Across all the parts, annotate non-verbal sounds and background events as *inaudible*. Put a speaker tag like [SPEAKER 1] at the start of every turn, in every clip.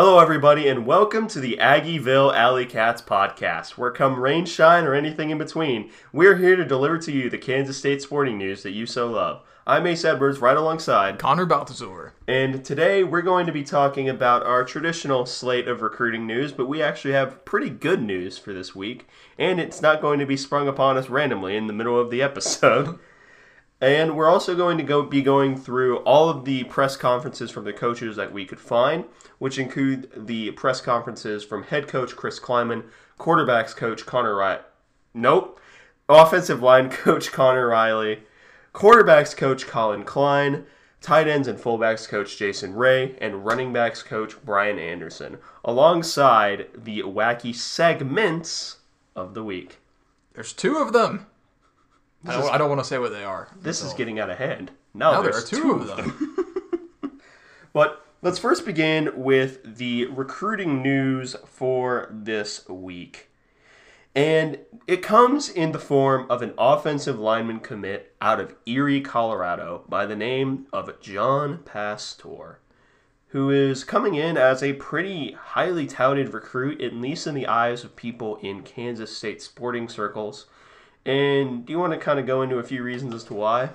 [SPEAKER 1] Hello, everybody, and welcome to the Aggieville Alley Cats podcast, where come rain, shine, or anything in between, we're here to deliver to you the Kansas State sporting news that you so love. I'm Ace Edwards, right alongside,
[SPEAKER 2] Connor Balthazar.
[SPEAKER 1] and today we're going to be talking about our traditional slate of recruiting news, but we actually have pretty good news for this week, and it's not going to be sprung upon us randomly in the middle of the episode. *laughs* And we're also going to go be going through all of the press conferences from the coaches that we could find, which include the press conferences from head coach Chris Klieman, quarterbacks coach Conor Riley, nope, offensive line *laughs* coach Conor Riley, quarterbacks coach Collin Klein, tight ends and fullbacks coach Jason Ray, and running backs coach Brian Anderson, alongside the wacky segments of the week.
[SPEAKER 2] There's two of them. I don't, I don't want to say what they are.
[SPEAKER 1] This is getting out of hand. No,
[SPEAKER 2] Now there are
[SPEAKER 1] there's
[SPEAKER 2] two of them. *laughs*
[SPEAKER 1] But let's first begin with the recruiting news for this week. And it comes in the form of an offensive lineman commit out of Erie, Colorado, by the name of John Pastor, who is coming in as a pretty highly touted recruit, at least in the eyes of people in Kansas State sporting circles. And do you want to kind of go into a few reasons as to why?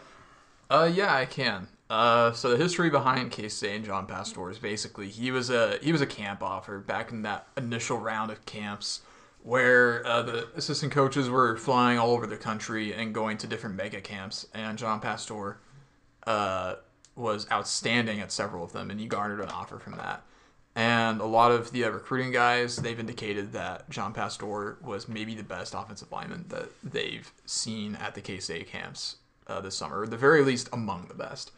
[SPEAKER 2] Uh, yeah, I can. Uh, so the history behind State and John Pastor is basically he was a he was a camp offer back in that initial round of camps where uh, the assistant coaches were flying all over the country and going to different mega camps, and John Pastor uh, was outstanding at several of them, and he garnered an offer from that. And a lot of the uh, recruiting guys, they've indicated that John Pastor was maybe the best offensive lineman that they've seen at the K State camps uh, this summer, the very least among the best.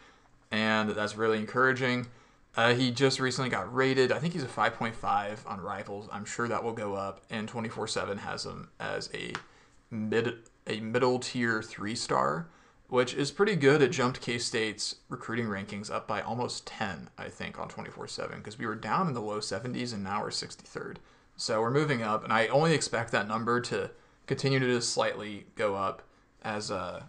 [SPEAKER 2] And that's really encouraging. Uh, he just recently got rated. I think he's a 5.5 on Rivals. I'm sure that will go up. And 24/7 has him as a mid a middle tier three star, which is pretty good. It jumped K State's recruiting rankings up by almost 10, I think, on 24/7 because we were down in the low 70s and now we're 63rd. So we're moving up, and I only expect that number to continue to just slightly go up as uh,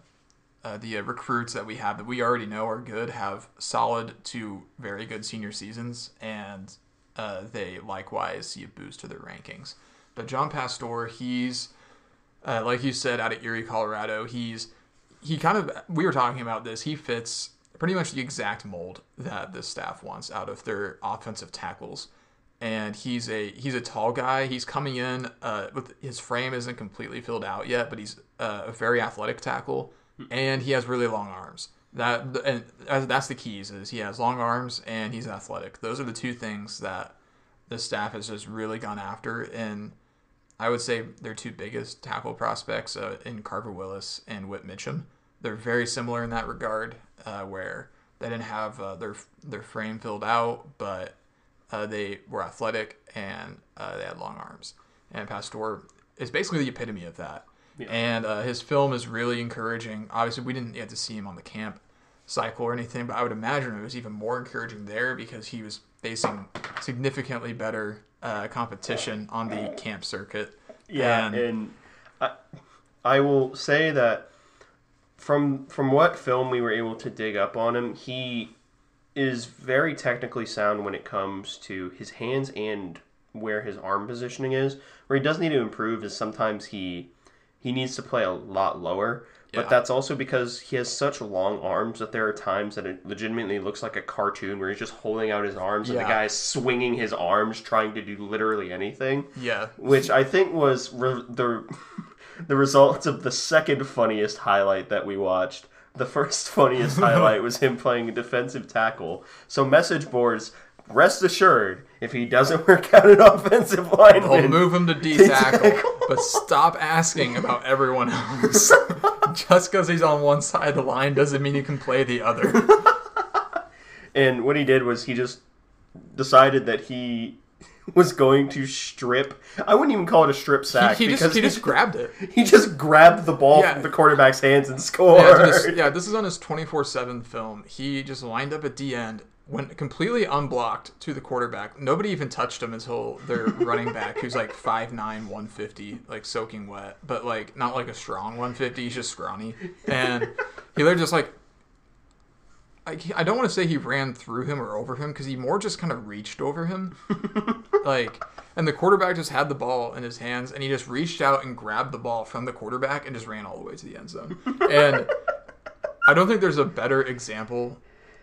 [SPEAKER 2] uh, the uh, recruits that we have that we already know are good have solid to very good senior seasons, and uh, they likewise see a boost to their rankings. But John Pastor, he's uh, like you said, out of Erie, Colorado. He's he kind of we were talking about this. He fits pretty much the exact mold that the staff wants out of their offensive tackles. And he's a he's a tall guy. He's coming in uh, with his frame isn't completely filled out yet, but he's uh, a very athletic tackle, and he has really long arms. That and that's the keys is he has long arms and he's athletic. Those are the two things that the staff has just really gone after and I would say their two biggest tackle prospects uh, in Carver Willis and Whit Mitchum. They're very similar in that regard, uh, where they didn't have uh, their their frame filled out, but uh, they were athletic and uh, they had long arms. And Pastor is basically the epitome of that. And uh, his film is really encouraging. Obviously, we didn't get to see him on the camp cycle or anything, but I would imagine it was even more encouraging there because he was facing significantly better uh, competition on the camp circuit.
[SPEAKER 1] Yeah,
[SPEAKER 2] And-
[SPEAKER 1] and, I, I will say that from from what film we were able to dig up on him, he is very technically sound when it comes to his hands and where his arm positioning is. Where he does need to improve is sometimes he he needs to play a lot lower. But
[SPEAKER 2] Yeah.
[SPEAKER 1] that's also because he has such long arms that there are times that it legitimately looks like a cartoon where he's just holding out his arms and the
[SPEAKER 2] Yeah.
[SPEAKER 1] guy is swinging his arms trying to do literally anything
[SPEAKER 2] Yeah,
[SPEAKER 1] which I think was re- the the results of the second funniest highlight that we watched. The first funniest *laughs* highlight was him playing a defensive tackle. So message boards, rest assured, if he doesn't *laughs* work out an offensive
[SPEAKER 2] line,
[SPEAKER 1] I'll
[SPEAKER 2] move him to D tackle, but stop asking about everyone else. *laughs* Just because he's on one side of the line doesn't mean he can play the other. *laughs*
[SPEAKER 1] and what he did was he just decided that he was going to strip. I wouldn't even call it a strip sack
[SPEAKER 2] he
[SPEAKER 1] because
[SPEAKER 2] just he just grabbed it.
[SPEAKER 1] he just grabbed the ball
[SPEAKER 2] Yeah.
[SPEAKER 1] from the quarterback's hands and scored.
[SPEAKER 2] Yeah, this, yeah, this is on his 24 7 film. He just lined up at D end, went completely unblocked to the quarterback. Nobody even touched him until their *laughs* running back, who's like 5'9, 150, like soaking wet, but like not like a strong 150. He's just scrawny. And he literally just like I, I don't want to say he ran through him or over him because he more just kind of reached over him. *laughs* like, and the quarterback just had the ball in his hands and he just reached out and grabbed the ball from the quarterback and just ran all the way to the end zone. And I don't think there's a better example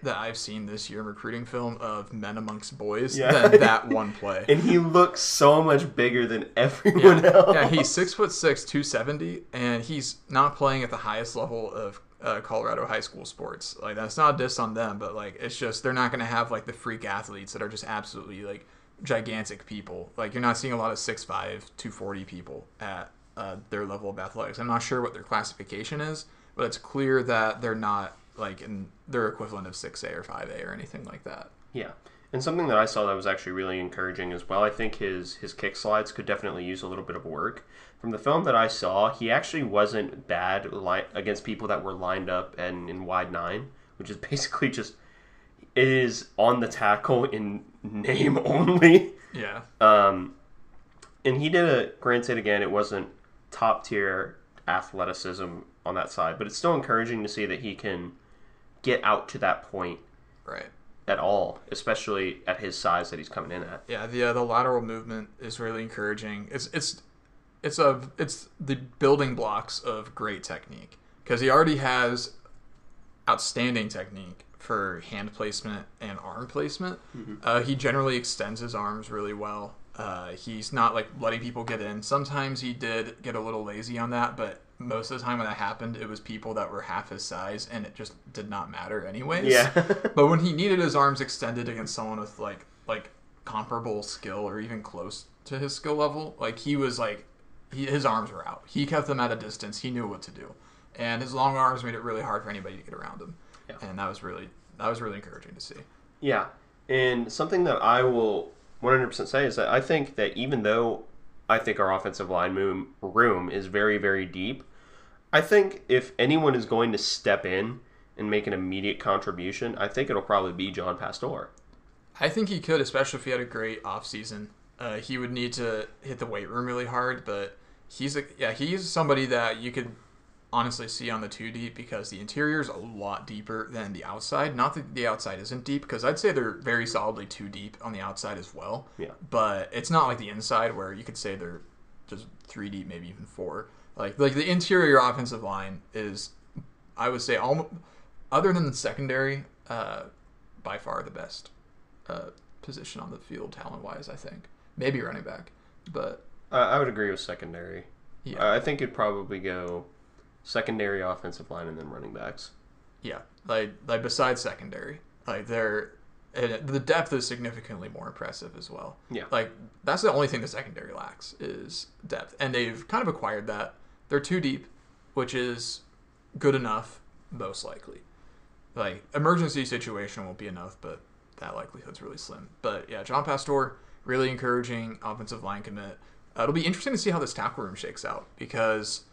[SPEAKER 2] that I've seen this year in recruiting film of men amongst boys
[SPEAKER 1] Yeah.
[SPEAKER 2] than that one play. *laughs*
[SPEAKER 1] And he looks so much bigger than everyone else.
[SPEAKER 2] Yeah, he's six foot six, two seventy, and he's not playing at the highest level of uh, Colorado high school sports. Like that's not a diss on them, but like it's just they're not gonna have like the freak athletes that are just absolutely like gigantic people. Like you're not seeing a lot of 6'5", 240 people at uh, their level of athletics. I'm not sure what their classification is, but it's clear that they're not like in their equivalent of six A or five A or anything like that.
[SPEAKER 1] Yeah. And something that I saw that was actually really encouraging as well. I think his his kick slides could definitely use a little bit of work. From the film that I saw, he actually wasn't bad li- against people that were lined up and in wide nine, which is *laughs* basically just it is on the tackle in name *laughs* only.
[SPEAKER 2] Yeah.
[SPEAKER 1] Um, and he did a granted again, it wasn't top tier athleticism on that side, but it's still encouraging to see that he can get out to that point
[SPEAKER 2] Right.
[SPEAKER 1] at all, especially at his size that he's coming in at.
[SPEAKER 2] Yeah, the uh, the lateral movement is really encouraging. It's it's it's a it's the building blocks of great technique because he already has outstanding technique for hand placement and arm placement. Uh, he generally extends his arms really well. Uh, he's not like letting people get in. Sometimes he did get a little lazy on that, but most of the time when that happened, it was people that were half his size, and it just did not matter anyways.
[SPEAKER 1] Yeah. *laughs*
[SPEAKER 2] But when he needed his arms extended against someone with like like comparable skill or even close to his skill level, like he was like he, his arms were out. He kept them at a distance. He knew what to do, and his long arms made it really hard for anybody to get around him.
[SPEAKER 1] Yeah.
[SPEAKER 2] And that was really that was really encouraging to see.
[SPEAKER 1] Yeah, and something that I will 100% say is that I think that even though I think our offensive line room, is very, very deep, I think if anyone is going to step in and make an immediate contribution, I think it'll probably be John Pastor.
[SPEAKER 2] I think he could, especially if he had a great off season. Uh, he would need to hit the weight room really hard, but he's a yeah he's somebody that you could honestly see on the two deep because the interior is a lot deeper than the outside. Not that the outside isn't deep, because I'd say they're very solidly two deep on the outside as well.
[SPEAKER 1] Yeah.
[SPEAKER 2] But it's not like the inside where you could say they're just three deep, maybe even four. Like like the interior offensive line is, I would say, almost other than the secondary, uh, by far the best uh, position on the field talent wise. I think maybe running back, but
[SPEAKER 1] Uh, I would agree with secondary.
[SPEAKER 2] yeah,
[SPEAKER 1] I think it'd probably go secondary offensive line and then running backs.
[SPEAKER 2] yeah, like like besides secondary, like they're and the depth is significantly more impressive as well.
[SPEAKER 1] Yeah.
[SPEAKER 2] like that's the only thing the secondary lacks is depth, and they've kind of acquired that. They're too deep, which is good enough most likely. Like emergency situation won't be enough, but that likelihood's really slim. But yeah, John Pastor really encouraging offensive line commit. Uh, it'll be interesting to see how this tackle room shakes out because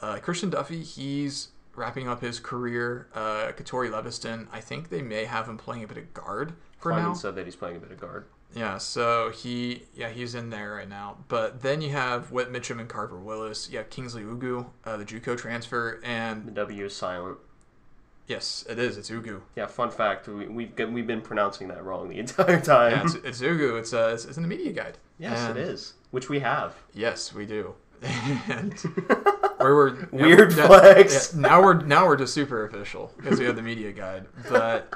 [SPEAKER 2] uh, Christian Duffie he's wrapping up his career. Uh, Kaitori Leveston, I think they may have him playing a bit of guard for
[SPEAKER 1] Klieman
[SPEAKER 2] now.
[SPEAKER 1] said that he's playing a bit of guard.
[SPEAKER 2] Yeah, so he yeah he's in there right now. But then you have Whit Mitchum and Carver Willis. You have Kingsley Ugwu, uh, the JUCO transfer, and The
[SPEAKER 1] W is silent.
[SPEAKER 2] yes, it is. It's Ugwu.
[SPEAKER 1] Yeah, fun fact, we, we've, got- we've been pronouncing that wrong the entire time.
[SPEAKER 2] Yeah, it's, *laughs* it's Ugwu. It's uh, it's, it's in the media guide.
[SPEAKER 1] yes,
[SPEAKER 2] And-
[SPEAKER 1] it is. Which we have.
[SPEAKER 2] Yes, we do. *laughs* and *laughs* or we're *laughs*
[SPEAKER 1] Weird
[SPEAKER 2] yeah,
[SPEAKER 1] flex.
[SPEAKER 2] yeah, now we're now we're just super official because we have the media guide. But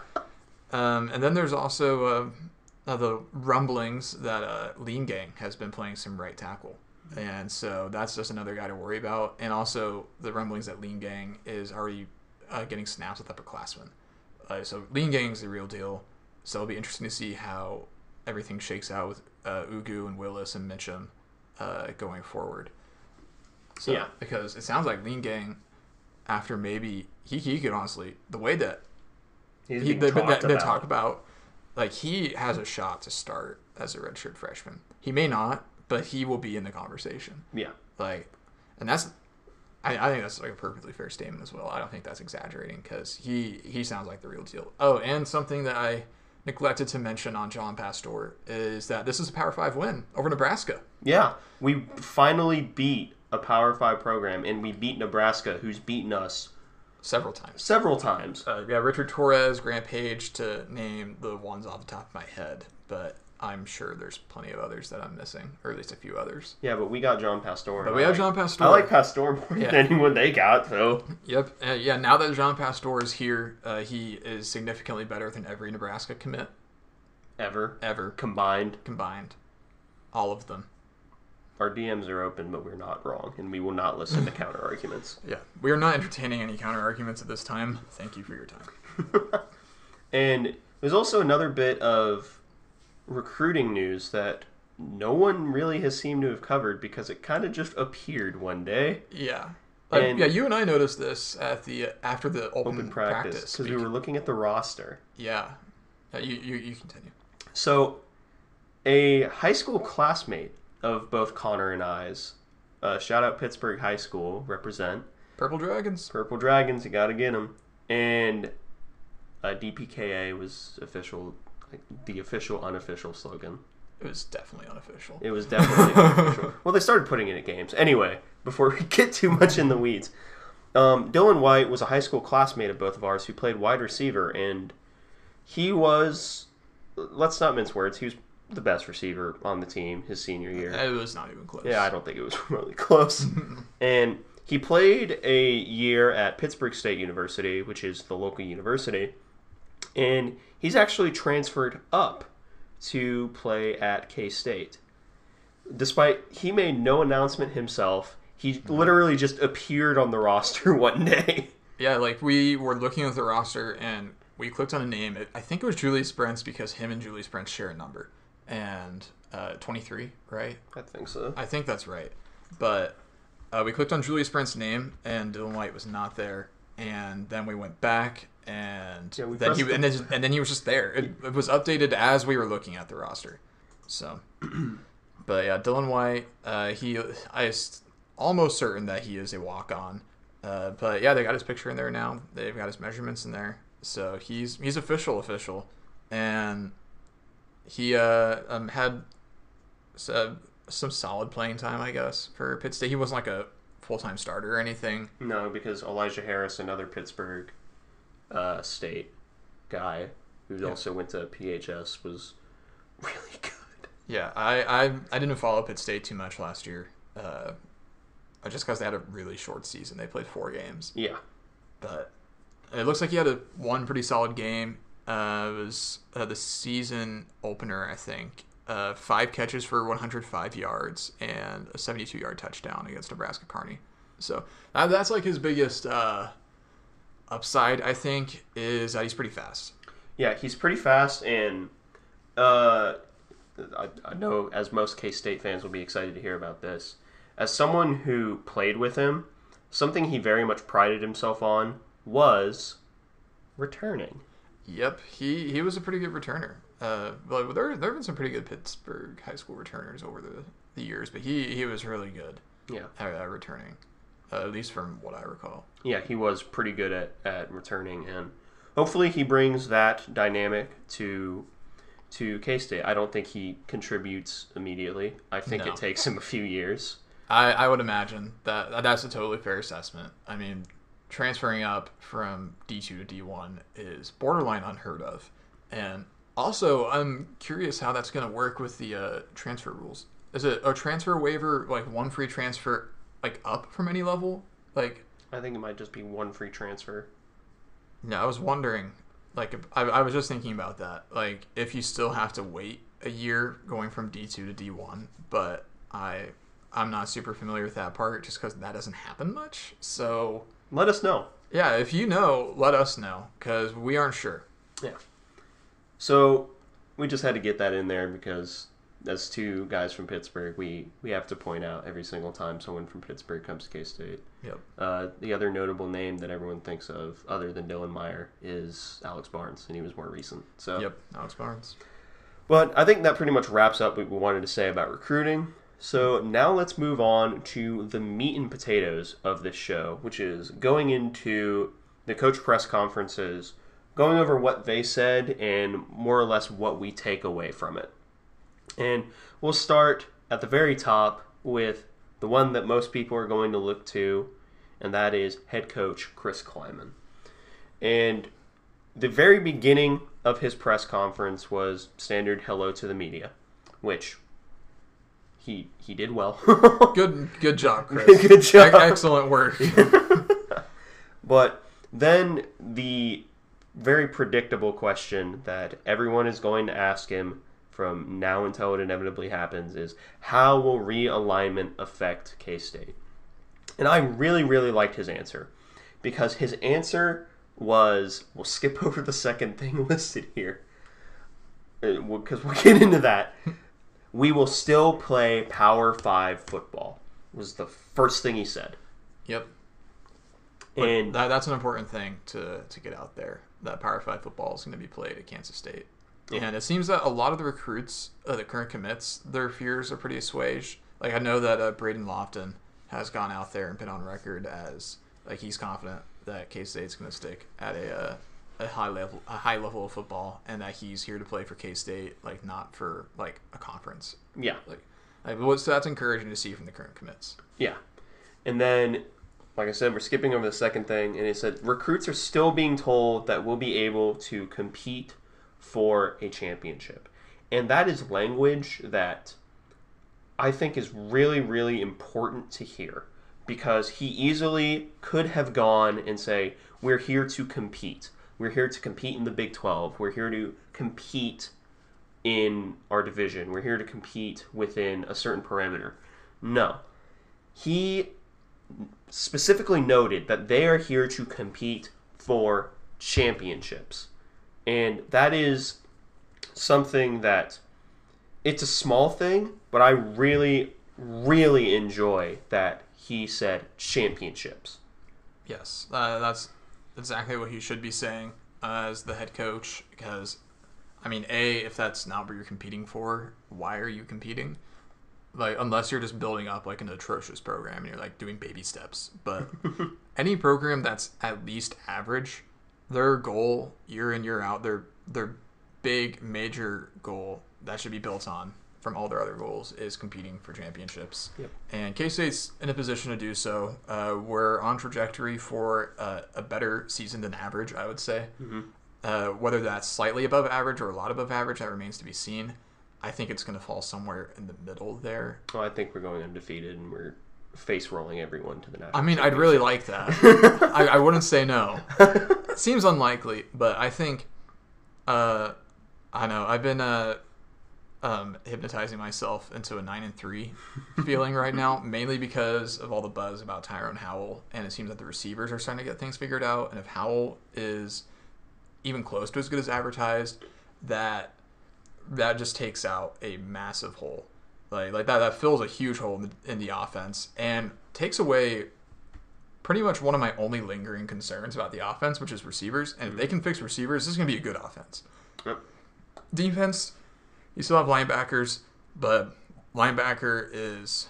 [SPEAKER 2] um, and then there's also uh, uh, the rumblings that uh, Lean Gang has been playing some right tackle, and so that's just another guy to worry about. And also the rumblings that Lean Gang is already uh, getting snaps with upperclassmen. Uh, so Lean Gang's the real deal. So it'll be interesting to see how everything shakes out with uh, Ugwu and Willis and Mitchum uh, going forward. So,
[SPEAKER 1] Yeah.
[SPEAKER 2] because it sounds like Lean Gang, after maybe he, he could honestly the way that
[SPEAKER 1] He's
[SPEAKER 2] he, they, they, talk about, like he has a shot to start as a redshirt freshman. He may not, but he will be in the conversation.
[SPEAKER 1] Yeah.
[SPEAKER 2] Like, and that's, I, I think that's like a perfectly fair statement as well. I don't think that's exaggerating because he he sounds like the real deal. Oh, and something that I neglected to mention on John Pastor is that this is a Power Five win over Nebraska.
[SPEAKER 1] Yeah. We finally beat a Power 5 program, and we beat Nebraska, who's beaten us
[SPEAKER 2] several times.
[SPEAKER 1] several times.
[SPEAKER 2] Uh, yeah, Richard Torres, Grant Page to name the ones off the top of my head, but I'm sure there's plenty of others that I'm missing, or at least a few others.
[SPEAKER 1] Yeah, but we got John Pastor.
[SPEAKER 2] But we have John Pastor.
[SPEAKER 1] I like Pastor more
[SPEAKER 2] Yeah.
[SPEAKER 1] than anyone they got, so
[SPEAKER 2] Yep. Uh, yeah. Now that John Pastor is here, uh, he is significantly better than every Nebraska commit
[SPEAKER 1] ever
[SPEAKER 2] ever
[SPEAKER 1] combined.
[SPEAKER 2] combined. All of them.
[SPEAKER 1] Our DMs are open, but we're not wrong, and we will not listen to *laughs* counter arguments.
[SPEAKER 2] Yeah. We are not entertaining any counter arguments at this time. Thank you for your time. *laughs*
[SPEAKER 1] And there's also another bit of recruiting news that no one really has seemed to have covered because it kind of just appeared one day.
[SPEAKER 2] Yeah. Like,
[SPEAKER 1] And-
[SPEAKER 2] yeah, you and I noticed this at the after the open,
[SPEAKER 1] Open practice because we were looking at the roster.
[SPEAKER 2] Yeah. Uh, you, you you continue.
[SPEAKER 1] So, a high school classmate of both Connor and I's, uh, shout out Pittsburg High School, represent
[SPEAKER 2] Purple Dragons.
[SPEAKER 1] Purple Dragons. You got to get them. And uh, DPKA was official, like the official unofficial slogan.
[SPEAKER 2] It was definitely unofficial.
[SPEAKER 1] It was definitely *laughs* unofficial. Well, they started putting it at games. Anyway, before we *laughs* get too much in the weeds, um, Dylan White was a high school classmate of both of ours who played wide receiver, and he was, let's not mince words, he was the best receiver on the team his senior year.
[SPEAKER 2] It was not even close.
[SPEAKER 1] Yeah, I don't think it was *laughs* really close. *laughs* and he played a year at Pittsburg State University, which is the local university, and he's actually transferred up to play at K State. Despite he made no announcement himself, he mm-hmm. literally just appeared on the roster *laughs* one day.
[SPEAKER 2] Yeah, like we were looking at the roster and we clicked on a name. I think it was Julius Brents because him and Julius Brents share a number. And uh, 23, right?
[SPEAKER 1] I think so.
[SPEAKER 2] I think that's right. But uh, we clicked on Julius Brent's name and Dylan White was not there. And then we went back and
[SPEAKER 1] Yeah,
[SPEAKER 2] then he and then, and then he was just there. It, it was updated as we were looking at the roster. So, *clears throat* but yeah, Dylan White. Uh, he I s- almost certain that he is a walk on. Uh, but yeah, they got his picture in there now. They've got his measurements in there. So he's he's official official, and he uh, um, had uh, some solid playing time, I guess, for Pitt State. He wasn't like a full time starter or anything.
[SPEAKER 1] No, because Elijah Harris, another Pittsburg uh, State guy who
[SPEAKER 2] Yeah.
[SPEAKER 1] also went to PHS, was *laughs* really good.
[SPEAKER 2] Yeah, I I, I didn't follow Pitt State too much last year, uh, just because they had a really short season. They played four games,
[SPEAKER 1] Yeah.
[SPEAKER 2] but it looks like he had a one pretty solid game. Uh, was uh, the season opener, I think. Uh, five catches for 105 yards and a 72 yard touchdown against Nebraska Kearney. So uh, that's like his biggest uh, upside, I think, is that he's pretty fast.
[SPEAKER 1] Yeah, he's pretty fast, and uh, I, I know as most K State fans will be excited to hear about this. As someone who played with him, something he very much prided himself on was returning.
[SPEAKER 2] Yep, he he was a pretty good returner. Uh, but there there have been some pretty good Pittsburg high school returners over the, the years, but he he was really good
[SPEAKER 1] Yeah.
[SPEAKER 2] at, at returning, uh, at least from what I recall.
[SPEAKER 1] Yeah, he was pretty good at, at returning, and hopefully he brings that dynamic to to K State. I don't think he contributes immediately. I think
[SPEAKER 2] No.
[SPEAKER 1] it takes him a few years.
[SPEAKER 2] I, I would imagine that that's a totally fair assessment. I mean, transferring up from D two to D one is borderline unheard of, and also I'm curious how that's going to work with the uh, transfer rules. Is it a transfer waiver like one free transfer like up from any level? Like
[SPEAKER 1] I think it might just be one free transfer.
[SPEAKER 2] No, I was wondering. Like, I, I was just thinking about that. Like, if you still have to wait a year going from D two to D one, but I, I'm not super familiar with that part just because that doesn't happen much. So
[SPEAKER 1] Let us know.
[SPEAKER 2] yeah, if you know, let us know because we aren't sure.
[SPEAKER 1] Yeah. So we just had to get that in there because as two guys from Pittsburg, we we have to point out every single time someone from Pittsburg comes to K State.
[SPEAKER 2] Yep.
[SPEAKER 1] Uh, the other notable name that everyone thinks of, other than Dylan Meyer, is Alex Barnes, and he was more recent. So,
[SPEAKER 2] Yep. Alex Barnes.
[SPEAKER 1] but I think that pretty much wraps up what we wanted to say about recruiting. So now let's move on to the meat and potatoes of this show, which is going into the coach press conferences, going over what they said, and more or less what we take away from it. And we'll start at the very top with the one that most people are going to look to, and that is head coach Chris Klieman. And the very beginning of his press conference was standard hello to the media, which he he did well. *laughs*
[SPEAKER 2] Good, good job, *laughs* Chris.
[SPEAKER 1] Good job.
[SPEAKER 2] Excellent work. *laughs*
[SPEAKER 1] But then the very predictable question that everyone is going to ask him from now until it inevitably happens is how will realignment affect K State? And I really, really liked his answer because his answer was we'll skip over the second thing listed here uh, because we'll get into that. We will still play Power Five football, was the first thing he said.
[SPEAKER 2] yep. But
[SPEAKER 1] And
[SPEAKER 2] that, that's an important thing to, to get out there. That Power Five football is going to be played at Kansas State,
[SPEAKER 1] Yeah.
[SPEAKER 2] and it seems that a lot of the recruits, uh, the current commits, their fears are pretty assuaged. Like I know that uh, Braden Lofton has gone out there and been on record as like he's confident that K State's going to stick at a uh, a high level a high level of football, and that he's here to play for K State, like not for like a conference.
[SPEAKER 1] yeah,
[SPEAKER 2] Like, like so that's encouraging to see from the current commits.
[SPEAKER 1] Yeah. And then, like I said, we're skipping over the second thing, and it said recruits are still being told that we'll be able to compete for a championship. And that is language that I think is really, really important to hear because he easily could have gone and say, We're here to compete. We're here to compete in the Big 12. We're here to compete in our division. We're here to compete within a certain parameter. No. He specifically noted that they are here to compete for championships. And that is something that it's a small thing, but I really, really enjoy that he said championships.
[SPEAKER 2] Yes, uh, that's exactly what he should be saying uh, as the head coach. Because, I mean, a if that's not what you're competing for, why are you competing? Like, unless you're just building up like an atrocious program and you're like doing baby steps. But *laughs* any program that's at least average, their goal year in year out, their their big major goal that should be built on from all their other goals is competing for championships.
[SPEAKER 1] Yep.
[SPEAKER 2] And K State's in a position to do so. Uh, we're on trajectory for uh, a better season than average, I would say. Uh, whether that's slightly above average or a lot above average, that remains to be seen. I think it's going to fall somewhere in the middle there.
[SPEAKER 1] Well, I think we're going undefeated and we're face rolling everyone to the national.
[SPEAKER 2] I mean, I'd really like that. *laughs* I, I wouldn't say no. It seems unlikely, but I think, uh, I know I've been uh, um, hypnotizing myself into a nine and three feeling right now, *laughs* mainly because of all the buzz about Tyrone Howell, and it seems that the receivers are starting to get things figured out. And if Howell is even close to as good as advertised, that that just takes out a massive hole. Like like that that fills a huge hole in the, in the offense and takes away pretty much one of my only lingering concerns about the offense, which is receivers. And if they can fix receivers, this is going to be a good offense.
[SPEAKER 1] Yep.
[SPEAKER 2] Defense, you still have linebackers, but linebacker is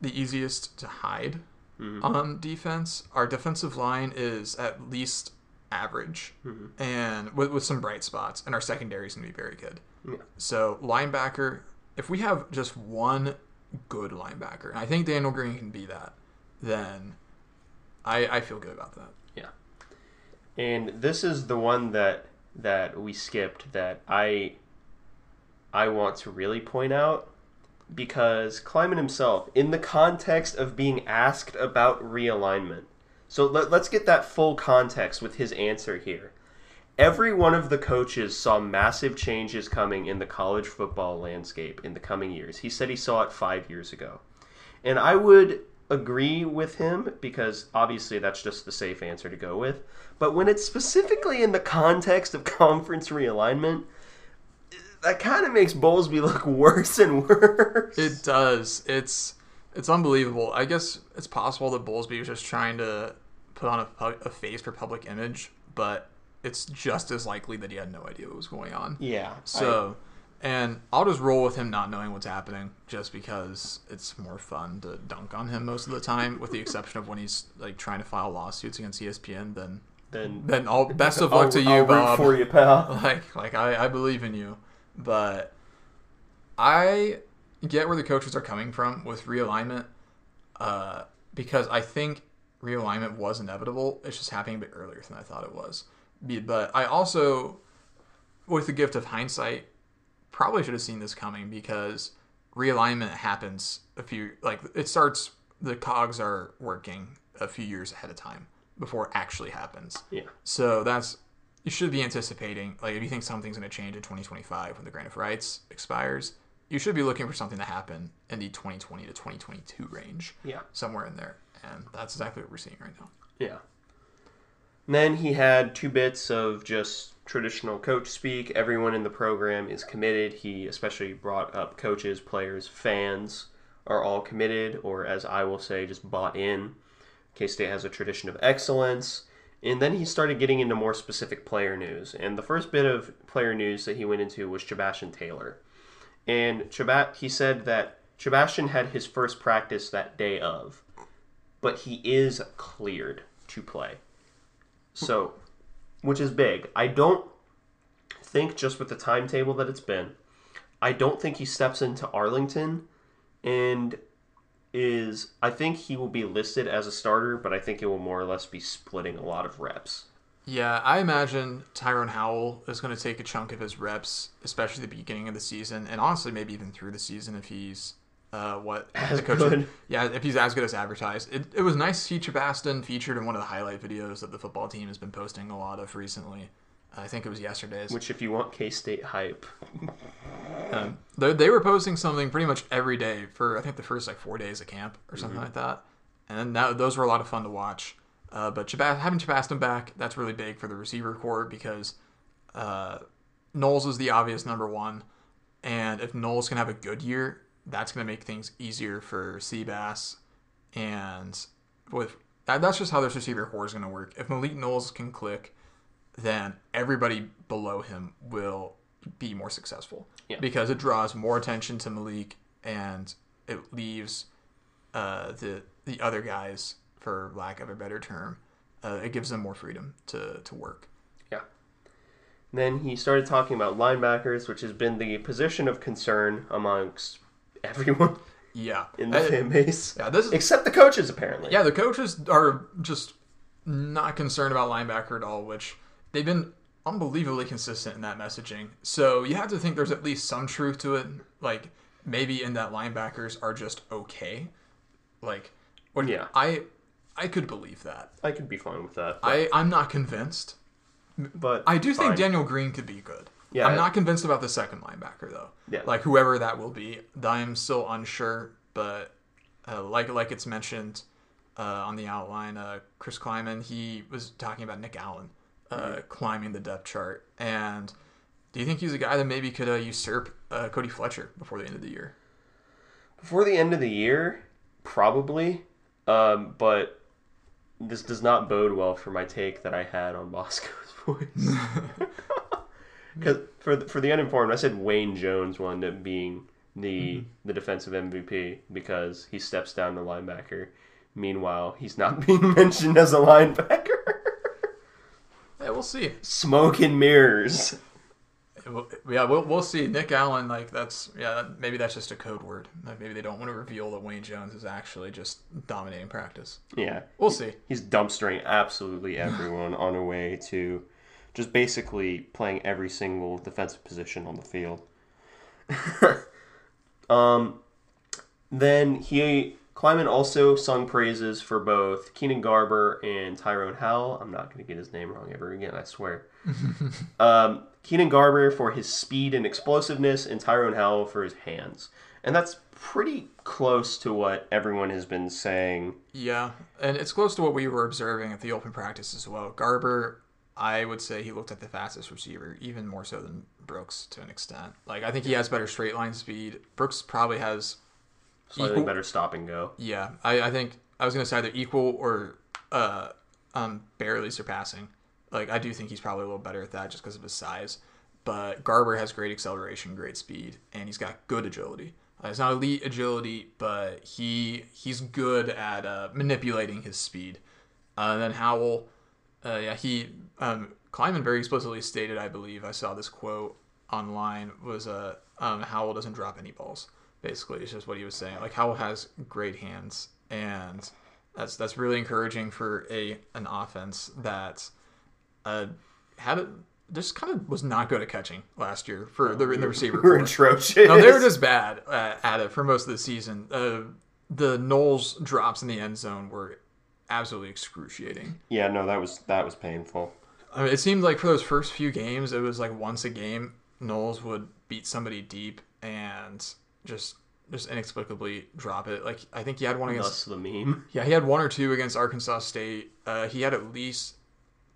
[SPEAKER 2] the easiest to hide mm-hmm. on defense. Our defensive line is at least average mm-hmm. and with, with some bright spots, and our secondary is going to be very good.
[SPEAKER 1] Yeah.
[SPEAKER 2] So, linebacker, if we have just one good linebacker, and I think Daniel Green can be that, then I, I feel good about that.
[SPEAKER 1] Yeah. And this is the one that that we skipped that I I want to really point out because Klieman himself, in the context of being asked about realignment, so let, let's get that full context with his answer here. Every one of the coaches saw massive changes coming in the college football landscape in the coming years. He said he saw it five years ago. And I would agree with him because obviously that's just the safe answer to go with. But when it's specifically in the context of *laughs* conference realignment, that kind of makes Bowlesby *laughs* look worse and worse.
[SPEAKER 2] It does. It's it's unbelievable. I guess it's possible that Bowlesby was just trying to put on a, a face for public image, but it's just as likely that he had no idea what was going on.
[SPEAKER 1] yeah.
[SPEAKER 2] So, and I'll just roll with him not knowing what's happening, just because it's more fun to dunk on him most of the time, with the exception of when he's like trying to file lawsuits against ESPN. Then,
[SPEAKER 1] then
[SPEAKER 2] then all best of
[SPEAKER 1] I'll-
[SPEAKER 2] luck to you,
[SPEAKER 1] I'll
[SPEAKER 2] Bob.
[SPEAKER 1] for you, pal. *laughs*
[SPEAKER 2] like like I, I believe in you but i get where the coaches are coming from with realignment uh, because i think realignment was inevitable. It's just happening a bit earlier than I thought it was. But I also, with the gift of hindsight, probably should have seen this coming because realignment happens a few like it starts. The cogs are working a few years ahead of time before it actually happens.
[SPEAKER 1] Yeah.
[SPEAKER 2] So that's you should be anticipating like if you think something's going to change in 2025 when the grant of rights expires, you should be looking for something to happen in the 2020 to 2022 range,
[SPEAKER 1] Yeah.
[SPEAKER 2] somewhere in there, and that's exactly what we're seeing right now.
[SPEAKER 1] Yeah. And then he had two bits of just traditional coach speak. Everyone in the program is committed. He especially brought up coaches, players, fans are all committed, or as I will say, just bought in. K State has a tradition of excellence. And then he started getting into more specific player news. And the first bit of player news that he went into was Chabastin Taylor. And Chabat, he said that Sebastian had his first practice that day of, but he is cleared to play. So, which is big. I don't think just with the timetable that it's been, I don't think he steps into Arlington and is I think he will be listed as a starter, but I think it will more or less be splitting a lot of reps.
[SPEAKER 2] Yeah, I imagine Tyrone Howell is going to take a chunk of his reps, especially the beginning of the season, and honestly, maybe even through the season if he's uh, what
[SPEAKER 1] As
[SPEAKER 2] the coach.
[SPEAKER 1] good.
[SPEAKER 2] Yeah, if he's as good as advertised. It, it was nice to see Chabastin featured in one of the highlight videos that the football team has been posting a lot of recently. I think it was yesterday's.
[SPEAKER 1] Which, if you want K State hype,
[SPEAKER 2] Um, they, they were posting something pretty much every day for I think the first like four days of camp or something like that, and that, those were a lot of fun to watch. Uh, but Chabas, having Chabastin back, that's really big for the receiver core because uh, Knowles is the obvious number one, and if Knowles can have a good year, that's going to make things easier for Seabass, and with that, that's just how this receiver core is going to work. If Malik Knowles can click, then everybody below him will be more successful
[SPEAKER 1] Yeah.
[SPEAKER 2] because it draws more attention to Malik and it leaves uh, the the other guys, for lack of a better term, uh, it gives them more freedom to to work.
[SPEAKER 1] yeah. Then he started talking about linebackers, which has been the position of concern amongst *laughs* everyone
[SPEAKER 2] Yeah,
[SPEAKER 1] in the
[SPEAKER 2] Uh,
[SPEAKER 1] fan base,
[SPEAKER 2] yeah. This is
[SPEAKER 1] except the coaches, apparently.
[SPEAKER 2] Yeah, the coaches are just not concerned about linebacker at all, which they've been unbelievably consistent in that messaging. So you have to think there's at least some truth to it. Like maybe in that linebackers are just okay. Like what
[SPEAKER 1] Yeah.
[SPEAKER 2] I I could believe that.
[SPEAKER 1] I could be fine with that.
[SPEAKER 2] I, I'm not convinced.
[SPEAKER 1] but
[SPEAKER 2] I do think. Daniel Green could be good.
[SPEAKER 1] Yeah.
[SPEAKER 2] I'm not convinced about the second linebacker though.
[SPEAKER 1] Yeah.
[SPEAKER 2] Like whoever that will be, I'm still unsure. But uh, like like it's mentioned uh, on the outline, uh, Chris Klieman he was talking about Nick Allen uh, climbing the depth chart. And do you think he's a guy that maybe could uh, usurp uh, Cody Fletcher before the end of the year?
[SPEAKER 1] Before the end of the year, probably. Um, but this does not bode well for my take that I had on Bosco's *laughs* voice. *laughs* Because for the, for the uninformed, I said Wayne Jones will end up being the the defensive MVP because he steps down to linebacker. Meanwhile, he's not *laughs* being mentioned as a linebacker.
[SPEAKER 2] Yeah, we'll see.
[SPEAKER 1] Smoke and mirrors.
[SPEAKER 2] Yeah, we'll, we'll see. Nick Allen, like that's yeah, maybe that's just a code word. Like, maybe they don't want to reveal that Wayne Jones is actually just dominating practice.
[SPEAKER 1] Yeah,
[SPEAKER 2] We'll see.
[SPEAKER 1] he's dumpstering absolutely *laughs* everyone on a way to just basically playing every single defensive position on the field. *laughs* um, then he Klieman also sung praises for both Keenan Garber and Tyrone Howell. I'm not going to get his name wrong ever again, I swear. *laughs* um, Keenan Garber for his speed and explosiveness, and Tyrone Howell for his hands. And that's pretty close to what everyone has been saying
[SPEAKER 2] Yeah, and it's close to what we were observing at the open practice as well. Garber, I would say he looked at the fastest receiver, even more so than Brooks to an extent. Like I think he has better straight line speed. Brooks probably has
[SPEAKER 1] slightly
[SPEAKER 2] Equal-
[SPEAKER 1] better stop and go.
[SPEAKER 2] Yeah, I, I think I was gonna say either equal or uh, um, barely surpassing. Like I do think he's probably a little better at that just because of his size. But Garber has great acceleration, great speed, and he's got good agility. Uh, it's not elite agility, but he he's good at uh, manipulating his speed. Uh, and then Howell, uh, yeah, he um, Klieman very explicitly stated, I believe I saw this quote online was uh, um, Howell doesn't drop any balls. Basically, it's just what he was saying. Like Howell has great hands, and That's that's really encouraging for a an offense that uh, had a, just kind of was not good at catching last year for the in the receiver.
[SPEAKER 1] We're atrocious.
[SPEAKER 2] No, they were just bad uh, at it for most of the season. Uh, the Knowles drops in the end zone were absolutely excruciating.
[SPEAKER 1] yeah, no, that was that was painful.
[SPEAKER 2] I mean, it seemed like for those first few games, it was like once a game, Knowles would beat somebody deep and just just inexplicably drop it. Like I think he had one against
[SPEAKER 1] Thus the meme. *laughs*
[SPEAKER 2] yeah he had one or two against Arkansas State. Uh, he had at least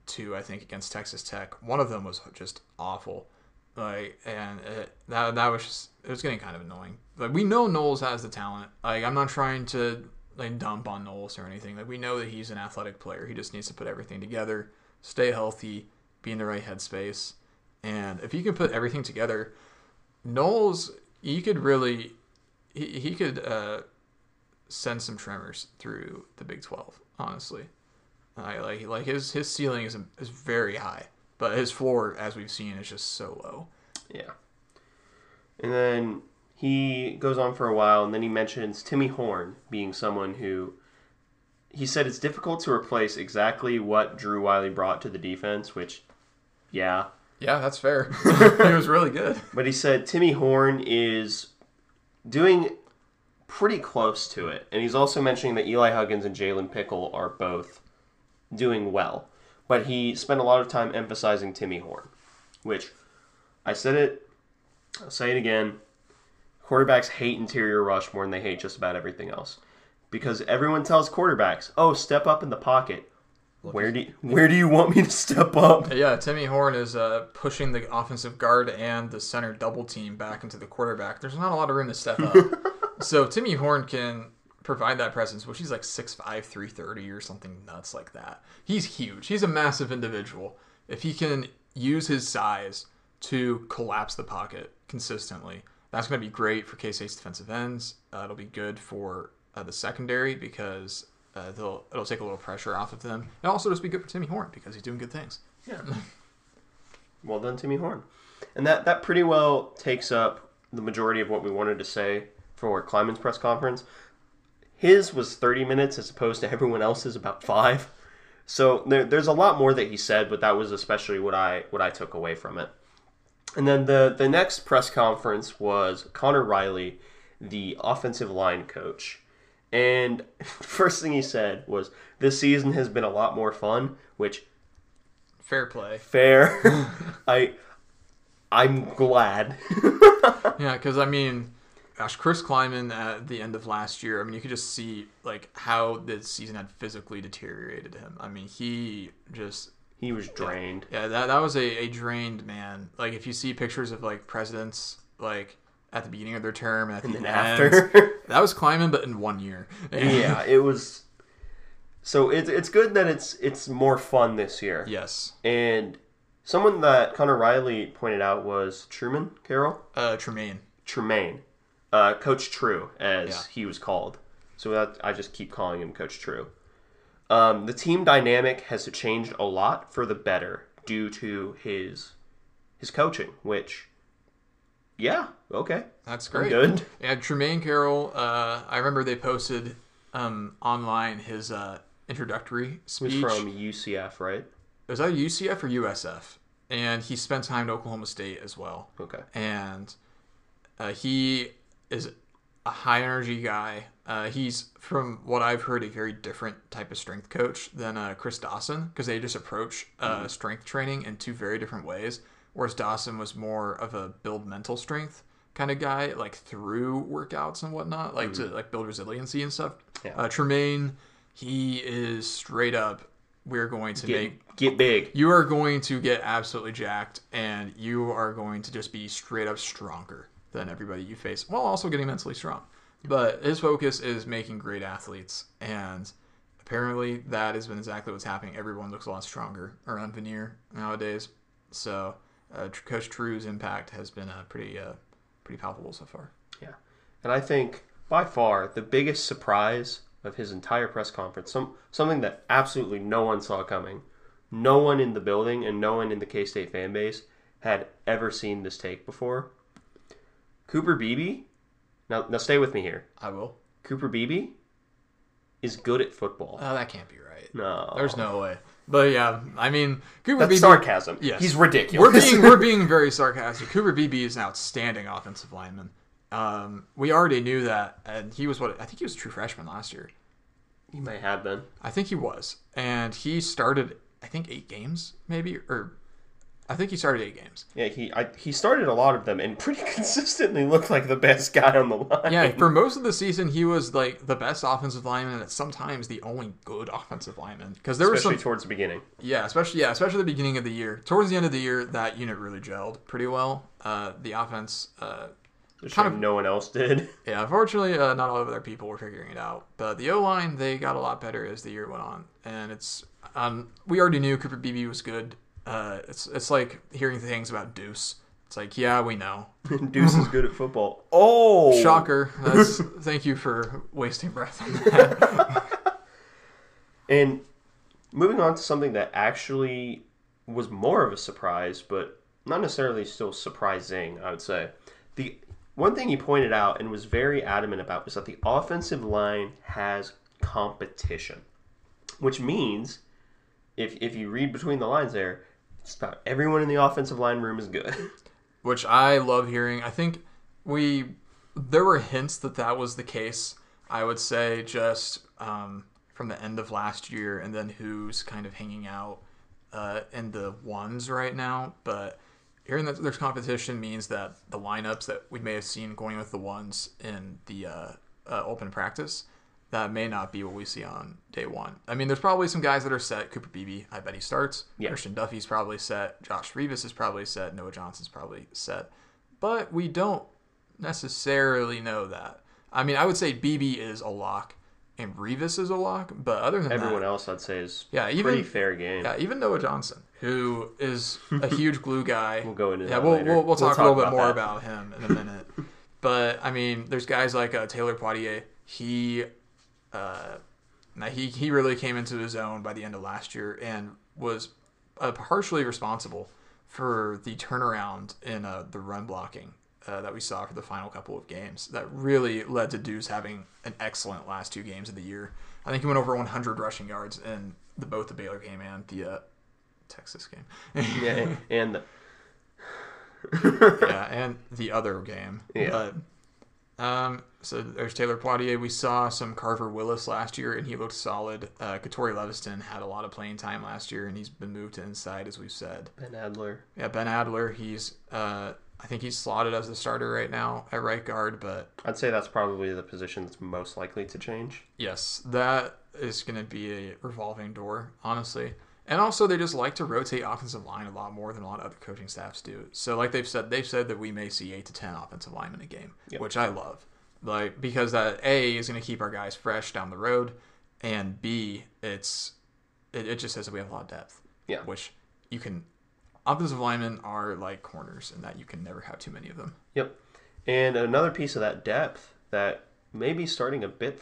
[SPEAKER 2] two I think against Texas Tech. One of them was just awful. Like and it, that that was just it was getting kind of annoying. Like we know Knowles has the talent. Like I'm not trying to like dump on Knowles or anything. Like we know that he's an athletic player. He just needs to put everything together, stay healthy, be in the right headspace, and if he can put everything together, Knowles he could really he, he could uh, send some tremors through the Big Twelve. Honestly, I like like his his ceiling is is very high, but his floor, as we've seen, is just so low.
[SPEAKER 1] Yeah. And then he goes on for a while, and then he mentions Timmy Horne being someone who he said it's difficult to replace exactly what Drew Wiley brought to the defense, which, yeah.
[SPEAKER 2] Yeah, that's fair. *laughs* *laughs* he was really good.
[SPEAKER 1] But he said Timmy Horne is doing pretty close to it. And he's also mentioning that Eli Huggins and Jalen Pickle are both doing well. But he spent a lot of time emphasizing Timmy Horne, which I said it, I'll say it again. Quarterbacks hate interior rush more than they hate just about everything else. Because everyone tells quarterbacks, "Oh, step up in the pocket." Where do you, where do you want me to step up?
[SPEAKER 2] Yeah, Timmy Horne is uh, pushing the offensive guard and the center double team back into the quarterback. There's not a lot of room to step up. *laughs* so Timmy Horne can provide that presence, which he's like 6'5", 330 or something nuts like that. He's huge. He's a massive individual. If he can use his size to collapse the pocket consistently, that's going to be great for K-State's defensive ends. Uh, it'll be good for uh, the secondary because uh, they'll it'll take a little pressure off of them. And also just be good for Timmy Horne because he's doing good things.
[SPEAKER 1] Yeah. *laughs* well done, Timmy Horne. And that, that pretty well takes up the majority of what we wanted to say for Klieman's press conference. His was 30 minutes as opposed to everyone else's about five. So there, there's a lot more that he said, but that was especially what I what I took away from it. And then the the next press conference was Conor Riley, the offensive line coach. And *laughs* first thing he said was, "This season has been a lot more fun," which
[SPEAKER 2] Fair play.
[SPEAKER 1] fair. *laughs* *laughs* I I'm glad.
[SPEAKER 2] Yeah, because I mean, gosh, Chris Klieman at the end of last year. I mean, you could just see like how the season had physically deteriorated him. I mean, he just
[SPEAKER 1] he was drained.
[SPEAKER 2] yeah that that was a, a drained man. Like if you see pictures of like presidents like at the beginning of their term and at the
[SPEAKER 1] And
[SPEAKER 2] end,
[SPEAKER 1] after. *laughs*
[SPEAKER 2] that was climbing, but in one year.
[SPEAKER 1] yeah, it was so it's it's good that it's it's more fun this year.
[SPEAKER 2] yes.
[SPEAKER 1] And someone that Conor Riley pointed out was Truman Carroll.
[SPEAKER 2] Uh, Tremaine.
[SPEAKER 1] Tremaine. Uh, Coach True, as
[SPEAKER 2] Yeah.
[SPEAKER 1] he was called. So that I just keep calling him Coach True. Um, the team dynamic has changed a lot for the better due to his his coaching, which, yeah, okay,
[SPEAKER 2] That's
[SPEAKER 1] I'm
[SPEAKER 2] great.
[SPEAKER 1] good. *laughs*
[SPEAKER 2] Yeah, Tremaine Carroll. Uh, I remember they posted um, online his uh, introductory speech.
[SPEAKER 1] was from UCF, right?
[SPEAKER 2] was that UCF or USF? And he spent time at Oklahoma State as well.
[SPEAKER 1] Okay.
[SPEAKER 2] And uh, he is a high energy guy. Uh, he's, from what I've heard, a very different type of strength coach than uh, Chris Dawson because they just approach uh, strength training in two very different ways. Whereas Dawson was more of a build mental strength kind of guy, like through workouts and whatnot, like to like build resiliency and stuff.
[SPEAKER 1] Yeah.
[SPEAKER 2] Uh, Tremaine, he is straight up. We're going to make
[SPEAKER 1] Get, get big.
[SPEAKER 2] you are going to get absolutely jacked and you are going to just be straight up stronger than everybody you face while also getting mentally strong but his focus is making great athletes and apparently that has been exactly what's happening everyone looks a lot stronger around Vanier nowadays so uh, coach true's impact has been uh, pretty uh, pretty palpable so far
[SPEAKER 1] Yeah. And I think by far the biggest surprise of his entire press conference, some something that absolutely no one saw coming, no one in the building and no one in the K State fan base had ever seen this take before. Cooper Beebe, now now stay with me here.
[SPEAKER 2] i will
[SPEAKER 1] Cooper Beebe is good at football.
[SPEAKER 2] Oh, that can't be right.
[SPEAKER 1] no,
[SPEAKER 2] There's no way. But yeah, I mean, Cooper
[SPEAKER 1] that's sarcasm.
[SPEAKER 2] Yes.
[SPEAKER 1] He's ridiculous.
[SPEAKER 2] We're being we're being very sarcastic. Cooper Beebe is an outstanding offensive lineman. Um, we already knew that, and he was what I think he was a true freshman last year.
[SPEAKER 1] he may have been.
[SPEAKER 2] I think he was, and he started I think eight games maybe, or I think he started eight games.
[SPEAKER 1] Yeah, he I, he started a lot of them and pretty *laughs* consistently looked like the best guy on the line.
[SPEAKER 2] Yeah, for most of the season, he was like the best offensive lineman, and sometimes the only good offensive lineman. Because there was some,
[SPEAKER 1] towards the beginning.
[SPEAKER 2] yeah, especially yeah, especially the beginning of the year. Towards the end of the year, that unit really gelled pretty well. Uh, the offense, uh, Kind of-
[SPEAKER 1] no one else did. *laughs*
[SPEAKER 2] yeah, unfortunately, uh, not all of their people were figuring it out. But the O line, they got a lot better as the year went on, and it's um, we already knew Cooper Beebe was good. Uh, it's it's like hearing things about Deuce. It's like yeah, we know. *laughs*
[SPEAKER 1] Deuce is good at football. Oh,
[SPEAKER 2] Shocker. That's *laughs* thank you for wasting breath on that. *laughs*
[SPEAKER 1] And moving on to something that actually was more of a surprise, but not necessarily still surprising, I would say. The one thing he pointed out and was very adamant about was that the offensive line has competition, which means if if you read between the lines there, just about everyone in the offensive line room is good. *laughs*
[SPEAKER 2] which I love hearing. I think we there were hints that that was the case. I would say just um, from the end of last year, and then who's kind of hanging out uh, in the ones right now. But hearing that there's competition means that the lineups that we may have seen going with the ones in the uh, uh, open practice that may not be what we see on day one. I mean, there's probably some guys that are set. Cooper Beebe, I bet he starts.
[SPEAKER 1] Yeah.
[SPEAKER 2] Christian Duffie's probably set. Josh Rivas is probably set. Noah Johnson's probably set. But we don't necessarily know that. I mean, I would say Beebe is a lock and Rivas is a lock, but other than that,
[SPEAKER 1] Everyone
[SPEAKER 2] that,
[SPEAKER 1] else, I'd say, is
[SPEAKER 2] Yeah, even-
[SPEAKER 1] pretty fair game.
[SPEAKER 2] yeah, even Noah Johnson, who is a *laughs* huge glue guy.
[SPEAKER 1] We'll go into
[SPEAKER 2] yeah,
[SPEAKER 1] that
[SPEAKER 2] we'll,
[SPEAKER 1] later.
[SPEAKER 2] we'll we'll talk a
[SPEAKER 1] We'll
[SPEAKER 2] little
[SPEAKER 1] talk
[SPEAKER 2] bit more
[SPEAKER 1] about
[SPEAKER 2] about him in a minute. but I mean, there's guys like uh, Taylor Poitier. He, uh, now he he really came into his own by the end of last year and was uh, partially responsible for the turnaround in uh, the run blocking uh, that we saw for the final couple of games. That really led to Deuce having an excellent last two games of the year. I think he went over 100 rushing yards in the both the Baylor game and the uh, Texas game.
[SPEAKER 1] Yeah, and the, *laughs*
[SPEAKER 2] yeah, and the other game.
[SPEAKER 1] Yeah.
[SPEAKER 2] But, um, so there's Taylor Poitier. We saw some Carver Willis last year, and he looked solid. Uh, Kaitori Leveston had a lot of playing time last year, and he's been moved to inside, as we've said.
[SPEAKER 1] Ben Adler.
[SPEAKER 2] Yeah, Ben Adler, he's, uh, I think he's slotted as the starter right now at right guard, but
[SPEAKER 1] I'd say that's probably the position that's most likely to change.
[SPEAKER 2] yes, that is going to be a revolving door, honestly. And also, they just like to rotate offensive line a lot more than a lot of other coaching staffs do. So, like they've said, they've said that we may see eight to ten offensive linemen a game,
[SPEAKER 1] Yep.
[SPEAKER 2] which I love. Like because that a is going to keep our guys fresh down the road, and b it's it, it just says that we have a lot of depth.
[SPEAKER 1] Yeah.
[SPEAKER 2] which you can. Offensive linemen are like corners, in that you can never have too many of them.
[SPEAKER 1] Yep. And another piece of that depth that may be starting a bit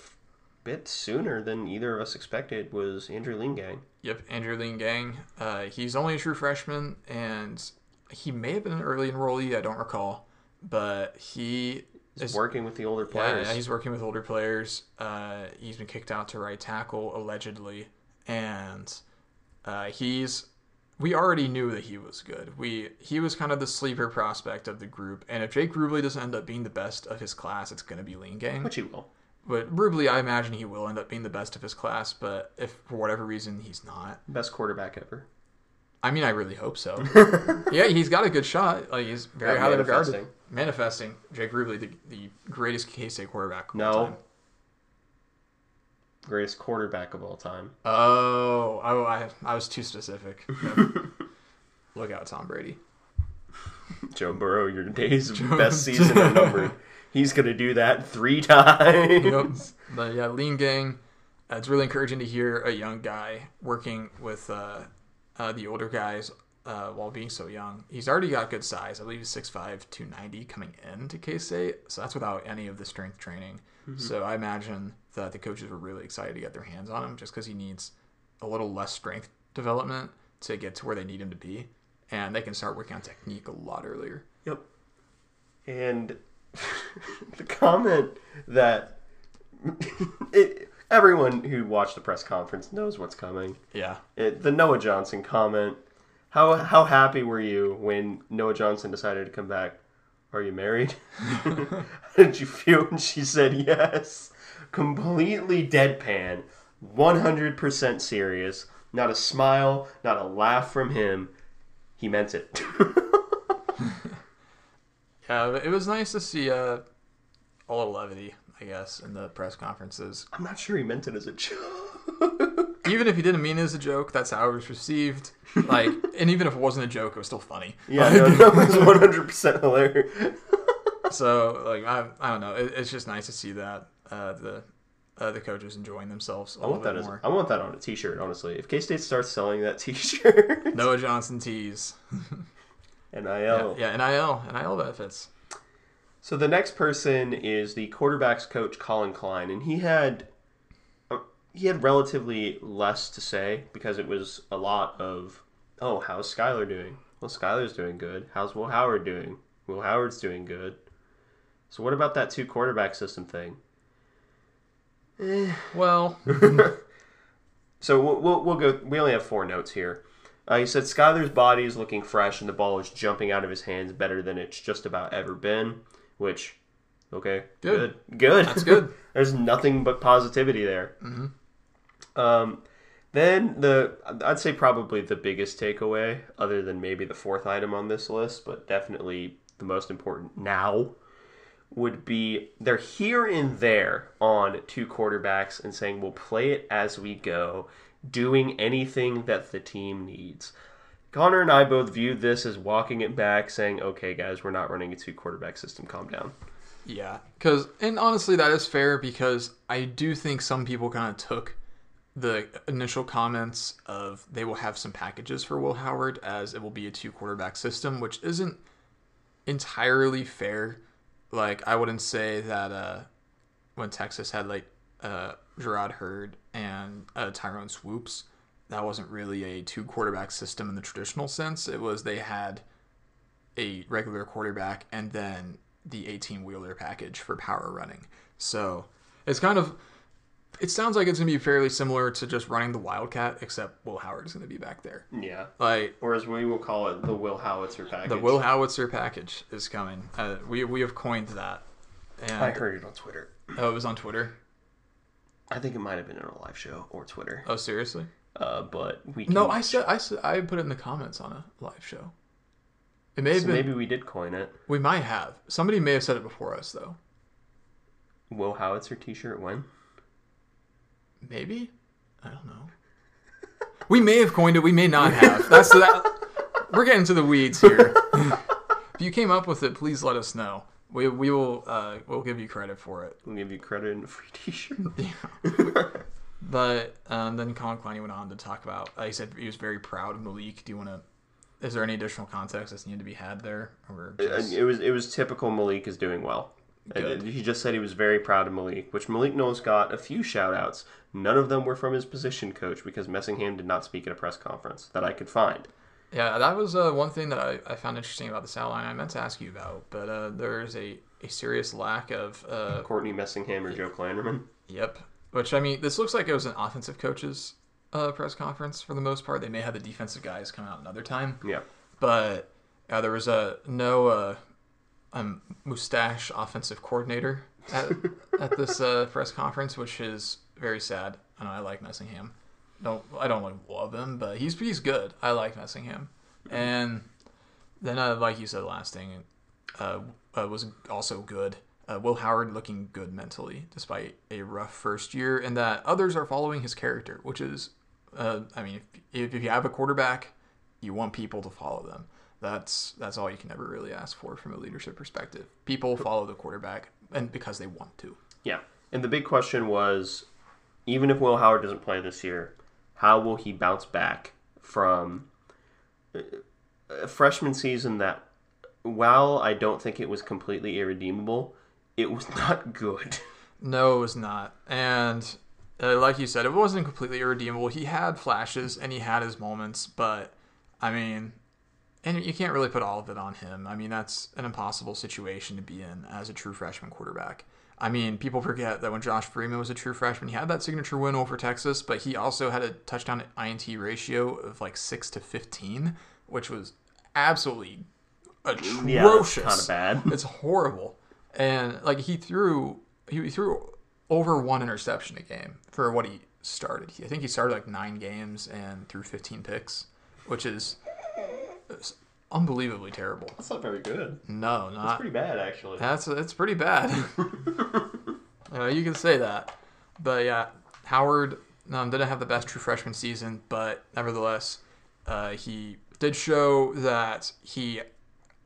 [SPEAKER 1] bit sooner than either of us expected was Andrew Lingang.
[SPEAKER 2] Yep, Andrew Lean Gang. Uh, he's only a true freshman, and he may have been an early enrollee. I don't recall, but he
[SPEAKER 1] He's
[SPEAKER 2] is
[SPEAKER 1] working with the older players.
[SPEAKER 2] yeah, he's working with older players. Uh, he's been kicked out to right tackle allegedly, and uh, he's. We already knew that he was good. We he was kind of the sleeper prospect of the group, and if Jake Rubley doesn't end up being the best of his class, it's going to be Lean Gang.
[SPEAKER 1] Which he will.
[SPEAKER 2] But Rubley, I imagine he will end up being the best of his class. But if for whatever reason he's not,
[SPEAKER 1] Best quarterback ever.
[SPEAKER 2] I mean, I really hope so. *laughs* yeah, he's got a good shot. Like he's very
[SPEAKER 1] Yeah,
[SPEAKER 2] highly regarded.
[SPEAKER 1] manifesting.
[SPEAKER 2] Manifesting Jake Rubley, the, the greatest K State quarterback. of all
[SPEAKER 1] No.
[SPEAKER 2] time.
[SPEAKER 1] Greatest quarterback of all time.
[SPEAKER 2] Oh, oh, I, I was too specific. *laughs* Look out, Tom Brady.
[SPEAKER 1] Joe Burrow, your days *laughs* of best season are numbered. He's gonna do that three *laughs* times.
[SPEAKER 2] Yep. But yeah, Lean Gang. Uh, it's really encouraging to hear a young guy working with uh, uh, the older guys uh, while being so young. He's already got good size. I believe he's 6'5", 290 coming into K State. So that's without any of the strength training. So I imagine that the coaches were really excited to get their hands on him just because he needs a little less strength development to get to where they need him to be. And they can start working on technique a lot earlier.
[SPEAKER 1] Yep. And *laughs* the comment that *laughs* it Everyone who watched the press conference knows what's coming.
[SPEAKER 2] Yeah.
[SPEAKER 1] It, the Noah Johnson comment. How how happy were you when Noah Johnson decided to come back? Are you married? How *laughs* did you feel when she said yes? Completely deadpan, 100% serious. Not a smile, not a laugh from him. He meant it.
[SPEAKER 2] Yeah, it was nice to see uh, a little levity, I guess, in the press conferences.
[SPEAKER 1] I'm not sure he meant it as a joke. *laughs*
[SPEAKER 2] Even if he didn't mean it as a joke, that's how it was received. Like, and even if it wasn't a joke, it was still funny.
[SPEAKER 1] Yeah, no, that was 100% hilarious. *laughs*
[SPEAKER 2] So, like, I, I don't know. It, it's just nice to see that uh, the uh, the coaches enjoying themselves a
[SPEAKER 1] I want that as. I want that on a T-shirt. Honestly, if K State starts selling that T-shirt,
[SPEAKER 2] Noah Johnson tees. *laughs*
[SPEAKER 1] nil.
[SPEAKER 2] Yeah, yeah, NIL, NIL benefits.
[SPEAKER 1] So the next person is the quarterbacks coach Collin Klein, and he had uh, he had relatively less to say because it was a lot of oh how's Skylar doing? Well, Skylar's doing good. How's Will Howard doing? Will Howard's doing good. So what about that two quarterback system thing?
[SPEAKER 2] Well, *laughs*
[SPEAKER 1] So we'll, we'll, we'll go. We only have four notes here. Uh, he said Skylar's body is looking fresh and the ball is jumping out of his hands better than it's just about ever been. Which, okay,
[SPEAKER 2] Good.
[SPEAKER 1] good, good.
[SPEAKER 2] That's good. *laughs*
[SPEAKER 1] There's nothing but positivity there. Um, then the I'd say probably the biggest takeaway, other than maybe the fourth item on this list, but definitely the most important now, would be they're here and there on two quarterbacks and saying we'll play it as we go, doing anything that the team needs. Connor and I both viewed this as walking it back, saying, "Okay, guys, we're not running a two quarterback system. Calm down."
[SPEAKER 2] yeah, because and honestly, that is fair because I do think some people kind of took the initial comments of they will have some packages for Will Howard as it will be a two quarterback system, which isn't entirely fair. Like I wouldn't say that uh, when Texas had like uh, Jerrod Heard and uh, Tyrone Swoopes, that wasn't really a two quarterback system in the traditional sense. It was they had a regular quarterback and then the 18 wheeler package for power running. So it's kind of it sounds like it's gonna be fairly similar to just running the Wildcat, except Will Howard is gonna be back there.
[SPEAKER 1] Yeah.
[SPEAKER 2] Like
[SPEAKER 1] Or as we will call it, the Will Howitzer package.
[SPEAKER 2] the Will Howitzer package is coming. Uh, we we have coined that. And
[SPEAKER 1] I heard it on Twitter.
[SPEAKER 2] oh, it was on Twitter.
[SPEAKER 1] I think it might have been in a live show or Twitter.
[SPEAKER 2] Oh, seriously?
[SPEAKER 1] Uh, but we can,
[SPEAKER 2] No, I said I said I put it in the comments on a live show. It may have been.
[SPEAKER 1] maybe we did coin it.
[SPEAKER 2] We might have. Somebody may have said it before us though.
[SPEAKER 1] Will Howitzer T-shirt when?
[SPEAKER 2] Maybe. I don't know. We may have coined it. We may not have. That's that. We're getting to the weeds here. *laughs* if you came up with it, please let us know. We we will uh, we'll give you credit for it.
[SPEAKER 1] We'll give you credit and a free *laughs* T-shirt. *laughs* Yeah.
[SPEAKER 2] But um, then Collin Klein went on to talk about. Uh, he said he was very proud of Malik. Do you want to? Is there any additional context that's needed to be had there, or just,
[SPEAKER 1] it was it was typical. Malik is doing well.
[SPEAKER 2] Good.
[SPEAKER 1] He just said he was very proud of Malik, which Malik Knowles got a few shout outs. None of them were from his position coach because Messingham did not speak at a press conference that I could find.
[SPEAKER 2] Yeah, that was uh, one thing that I, I found interesting about the South line. I meant to ask you about, but uh, there is a, a serious lack of uh,
[SPEAKER 1] Courtney Messingham or Joe Klanderman.
[SPEAKER 2] Yep. Which I mean, this looks like it was an offensive coaches uh, press conference for the most part. They may have the defensive guys come out another time,
[SPEAKER 1] Yeah.
[SPEAKER 2] but uh, there was a no uh, um, mustache offensive coordinator at, at this uh, press conference, which is very sad. I know I like Messingham. Don't I don't like love him, but he's he's good. I like Messingham, and then uh, like you said, last thing uh, uh, was also good. Uh, Will Howard looking good mentally despite a rough first year, and that others are following his character, which is, uh, I mean, if, if you have a quarterback, you want people to follow them. That's that's all you can ever really ask for from a leadership perspective. People follow the quarterback, and because they want to.
[SPEAKER 1] Yeah. And the big question was even if Will Howard doesn't play this year, how will he bounce back from a freshman season that, while I don't think it was completely irredeemable, it was *laughs* not good.
[SPEAKER 2] No, it was not. And uh, like you said, it wasn't completely irredeemable. He had flashes and he had his moments, but I mean, and you can't really put all of it on him. I mean, that's an impossible situation to be in as a true freshman quarterback. I mean, people forget that when Josh Freeman was a true freshman, he had that signature win over Texas, but he also had a touchdown INT ratio of like six to fifteen, which was absolutely
[SPEAKER 1] Yeah, that's
[SPEAKER 2] atrocious.
[SPEAKER 1] kind of bad. *laughs*
[SPEAKER 2] It's horrible. And like he threw he threw over one interception a game for what he started. I think he started like nine games and threw 15 picks, which is unbelievably terrible.
[SPEAKER 1] That's not very good.
[SPEAKER 2] No,
[SPEAKER 1] It's
[SPEAKER 2] not
[SPEAKER 1] pretty bad, actually.
[SPEAKER 2] that's it's pretty bad. *laughs* uh, you can say that, but yeah, Howard um, didn't have the best true freshman season, but nevertheless, uh, he did show that he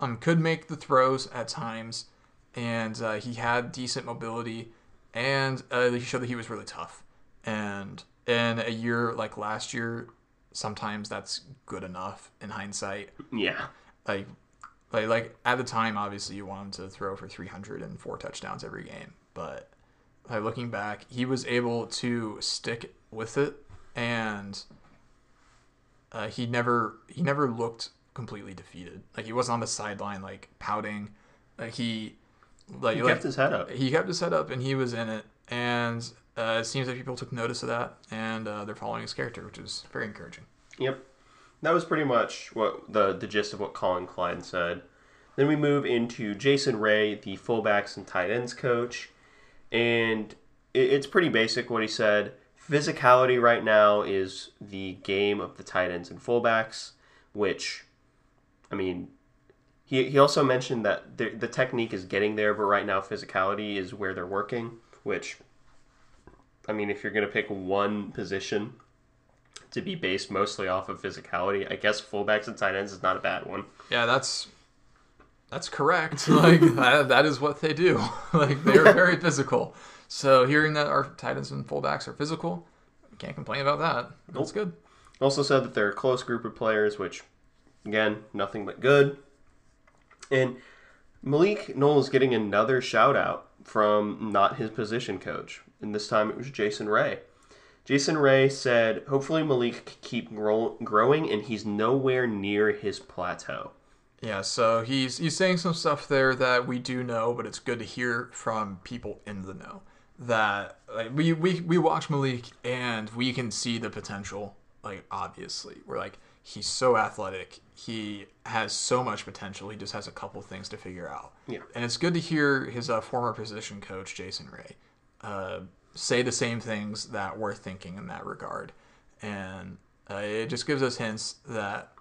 [SPEAKER 2] um, could make the throws at times, and uh, he had decent mobility, and uh, he showed that he was really tough. And in a year like last year, sometimes that's good enough in hindsight
[SPEAKER 1] Yeah.
[SPEAKER 2] like like like at the time obviously you want him to throw for 304 touchdowns every game but like looking back he was able to stick with it and uh, he never he never looked completely defeated like he wasn't on the sideline like pouting like he like,
[SPEAKER 1] He
[SPEAKER 2] like
[SPEAKER 1] kept his head up.
[SPEAKER 2] he kept his head up and he was in it and uh, it seems that people took notice of that and uh, they're following his character which is very encouraging
[SPEAKER 1] Yep. That was pretty much what the the gist of what Collin Klein said. Then we move into Jason Ray, the fullbacks and tight ends coach, and it, it's pretty basic what he said. Physicality right now is the game of the tight ends and fullbacks, which, I mean, he, he also mentioned that the, the technique is getting there, but right now physicality is where they're working, which, I mean, if you're going to pick one position to be based mostly off of physicality. I guess fullbacks and tight ends is not a bad one.
[SPEAKER 2] Yeah, that's that's correct. *laughs* Like that, that is what they do. *laughs* like they're very physical. So hearing that our tight ends and fullbacks are physical, can't complain about that. That's good.
[SPEAKER 1] Also said that they're a close group of players, which again, nothing but good. And Malik Knowles getting another shout out from not his position coach, and this time it was Jason Ray. Jason Ray said, "Hopefully Malik can keep grow- growing, and he's nowhere near his plateau."
[SPEAKER 2] Yeah, so he's he's saying some stuff there that we do know, but it's good to hear from people in the know. That like we we we watch Malik and we can see the potential. Like obviously, we're like he's so athletic. He has so much potential. He just has a couple things to figure out.
[SPEAKER 1] Yeah.
[SPEAKER 2] And it's good to hear his uh, former position coach Jason Ray uh, say the same things that we're thinking in that regard, and uh, it just gives us hints that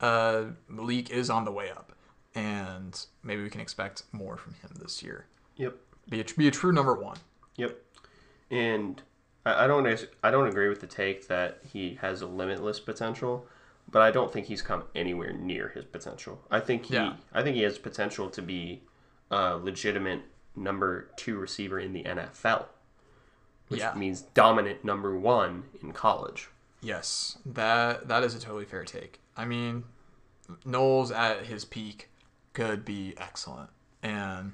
[SPEAKER 2] uh, Malik is on the way up, and maybe we can expect more from him this year.
[SPEAKER 1] Yep.
[SPEAKER 2] Be a, be a true number one.
[SPEAKER 1] Yep. And I I don't I don't agree with the take that he has a limitless potential, but I don't think he's come anywhere near his potential. I think he
[SPEAKER 2] Yeah.
[SPEAKER 1] I think he has potential to be a legitimate number two receiver in the NFL, which
[SPEAKER 2] Yeah.
[SPEAKER 1] means dominant number one in college.
[SPEAKER 2] Yes, that that is a totally fair take. I mean, Knowles at his peak could be excellent, and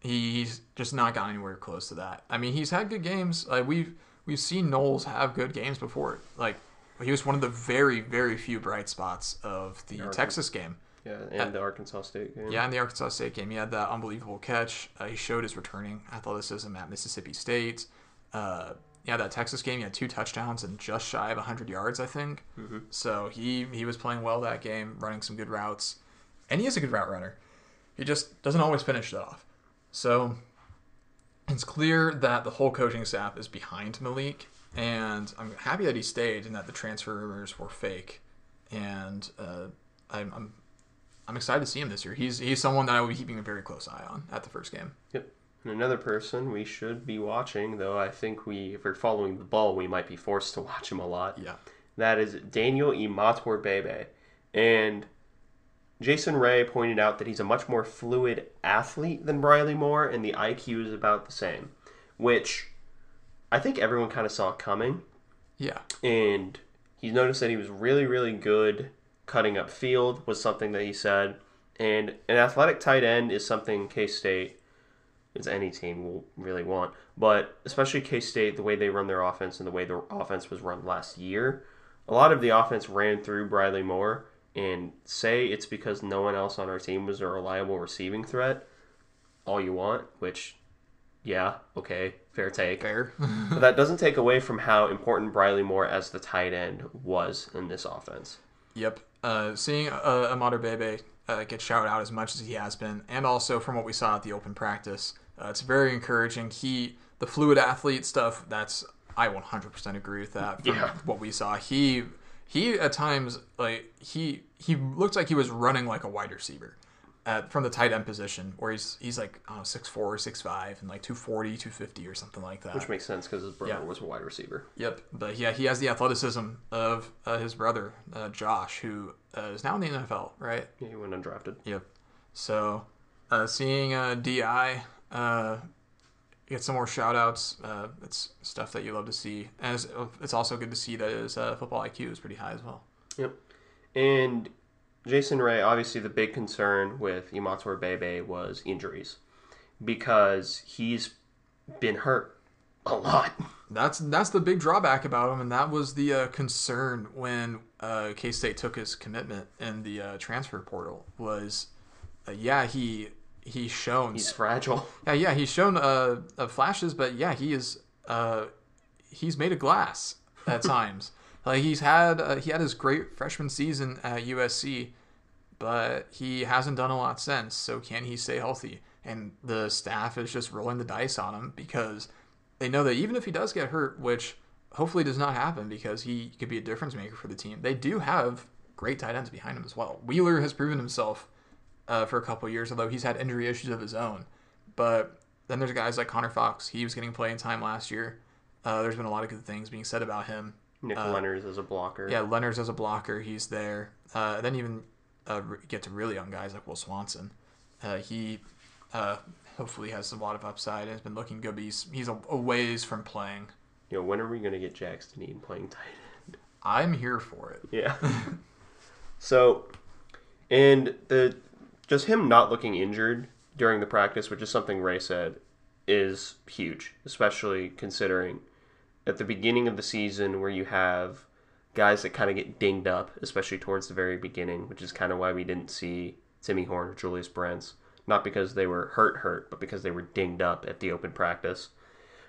[SPEAKER 2] he's just not gotten anywhere close to that. I mean, he's had good games. Like we've we've seen Knowles have good games before. Like he was one of the very very few bright spots of the Texas game.
[SPEAKER 1] Yeah, and the Arkansas State game.
[SPEAKER 2] Yeah, in the Arkansas State game, he had that unbelievable catch. Uh, he showed his returning athleticism at Mississippi State. Uh, yeah, that Texas game, he had two touchdowns and just shy of 100 yards, I think. So he he was playing well that game, running some good routes, and he is a good route runner. He just doesn't always finish it off. So it's clear that the whole coaching staff is behind Malik, and I'm happy that he stayed and that the transfer rumors were fake. And uh, I'm, I'm I'm excited to see him this year. He's he's someone that I will be keeping a very close eye on at the first game.
[SPEAKER 1] Yep. And another person we should be watching, though I think we, if we're following the ball, we might be forced to *laughs* watch him a lot.
[SPEAKER 2] Yeah.
[SPEAKER 1] That is Daniel Imatorbhebhe. And Jason Ray pointed out that he's a much more fluid athlete than Briley Moore, and the IQ is about the same, which I think everyone kind of saw coming.
[SPEAKER 2] Yeah.
[SPEAKER 1] And he noticed that he was really, really good cutting up field, was something that he said. And an athletic tight end is something K State, is any team will really want. But especially K State, the way they run their offense and the way their offense was run last year, a lot of the offense ran through Briley Moore. And say it's because no one else on our team was a reliable receiving threat, all you want, which Yeah, okay, fair take.
[SPEAKER 2] Fair. *laughs*
[SPEAKER 1] But that doesn't take away from how important Briley Moore as the tight end was in this offense.
[SPEAKER 2] Yep. Uh, seeing uh, Bebe uh, get shouted out as much as he has been, and also from what we saw at the open practice, uh, it's very encouraging. He, the fluid athlete stuff, that's I 100% agree with that. From
[SPEAKER 1] Yeah.
[SPEAKER 2] what we saw, he he at times like he he looked like he was running like a wide receiver. At, from the tight end position, where he's he's like I don't know, 6'4", 6'5", and like 240, 250 or something like that.
[SPEAKER 1] Which makes sense because his brother
[SPEAKER 2] Yeah.
[SPEAKER 1] was a wide receiver.
[SPEAKER 2] Yep, but yeah, he has the athleticism of uh, his brother uh, Josh, who uh, is now in the NFL, right?
[SPEAKER 1] Yeah, he went undrafted.
[SPEAKER 2] Yep. So, uh, seeing uh, Di uh, get some more shout outs, uh, it's stuff that you love to see, and it's, it's also good to see that his uh, football IQ is pretty high as well.
[SPEAKER 1] Yep. And Jason Ray, obviously the big concern with Imatorbhebhe was injuries because he's been hurt a lot.
[SPEAKER 2] That's that's the big drawback about him, and that was the uh, concern when uh, K State took his commitment in the uh, transfer portal. Was uh, yeah he he's shown
[SPEAKER 1] He's fragile. *laughs*
[SPEAKER 2] Yeah, yeah, he's shown uh, uh, flashes, but yeah, he is uh, he's made of glass at *laughs* times. Like he's had uh, he had his great freshman season at USC, but he hasn't done a lot since. So can he stay healthy? And the staff is just rolling the dice on him because they know that even if he does get hurt, which hopefully does not happen because he could be a difference maker for the team, they do have great tight ends behind him as well. Wheeler has proven himself uh, for a couple years, although he's had injury issues of his own. But then there's guys like Connor Fox. He was getting playing time last year. Uh, there's been a lot of good things being said about him.
[SPEAKER 1] Nick Lenners as a blocker.
[SPEAKER 2] Yeah, Lenners as a blocker, he's there. Uh, then even uh, get to really young guys like Will Swanson. Uh, he uh, hopefully has a lot of upside and has been looking good, but he's, he's a, a ways from playing.
[SPEAKER 1] You know, when are we going to get Jackson Eaton playing tight end?
[SPEAKER 2] I'm here for it.
[SPEAKER 1] Yeah. *laughs* so, and the just him not looking injured during the practice, which is something Ray said, is huge, especially considering at the beginning of the season where you have guys that kind of get dinged up, especially towards the very beginning, which is kind of why we didn't see Timmy Horne or Julius Brents. Not because they were hurt, hurt, but because they were dinged up at the open practice.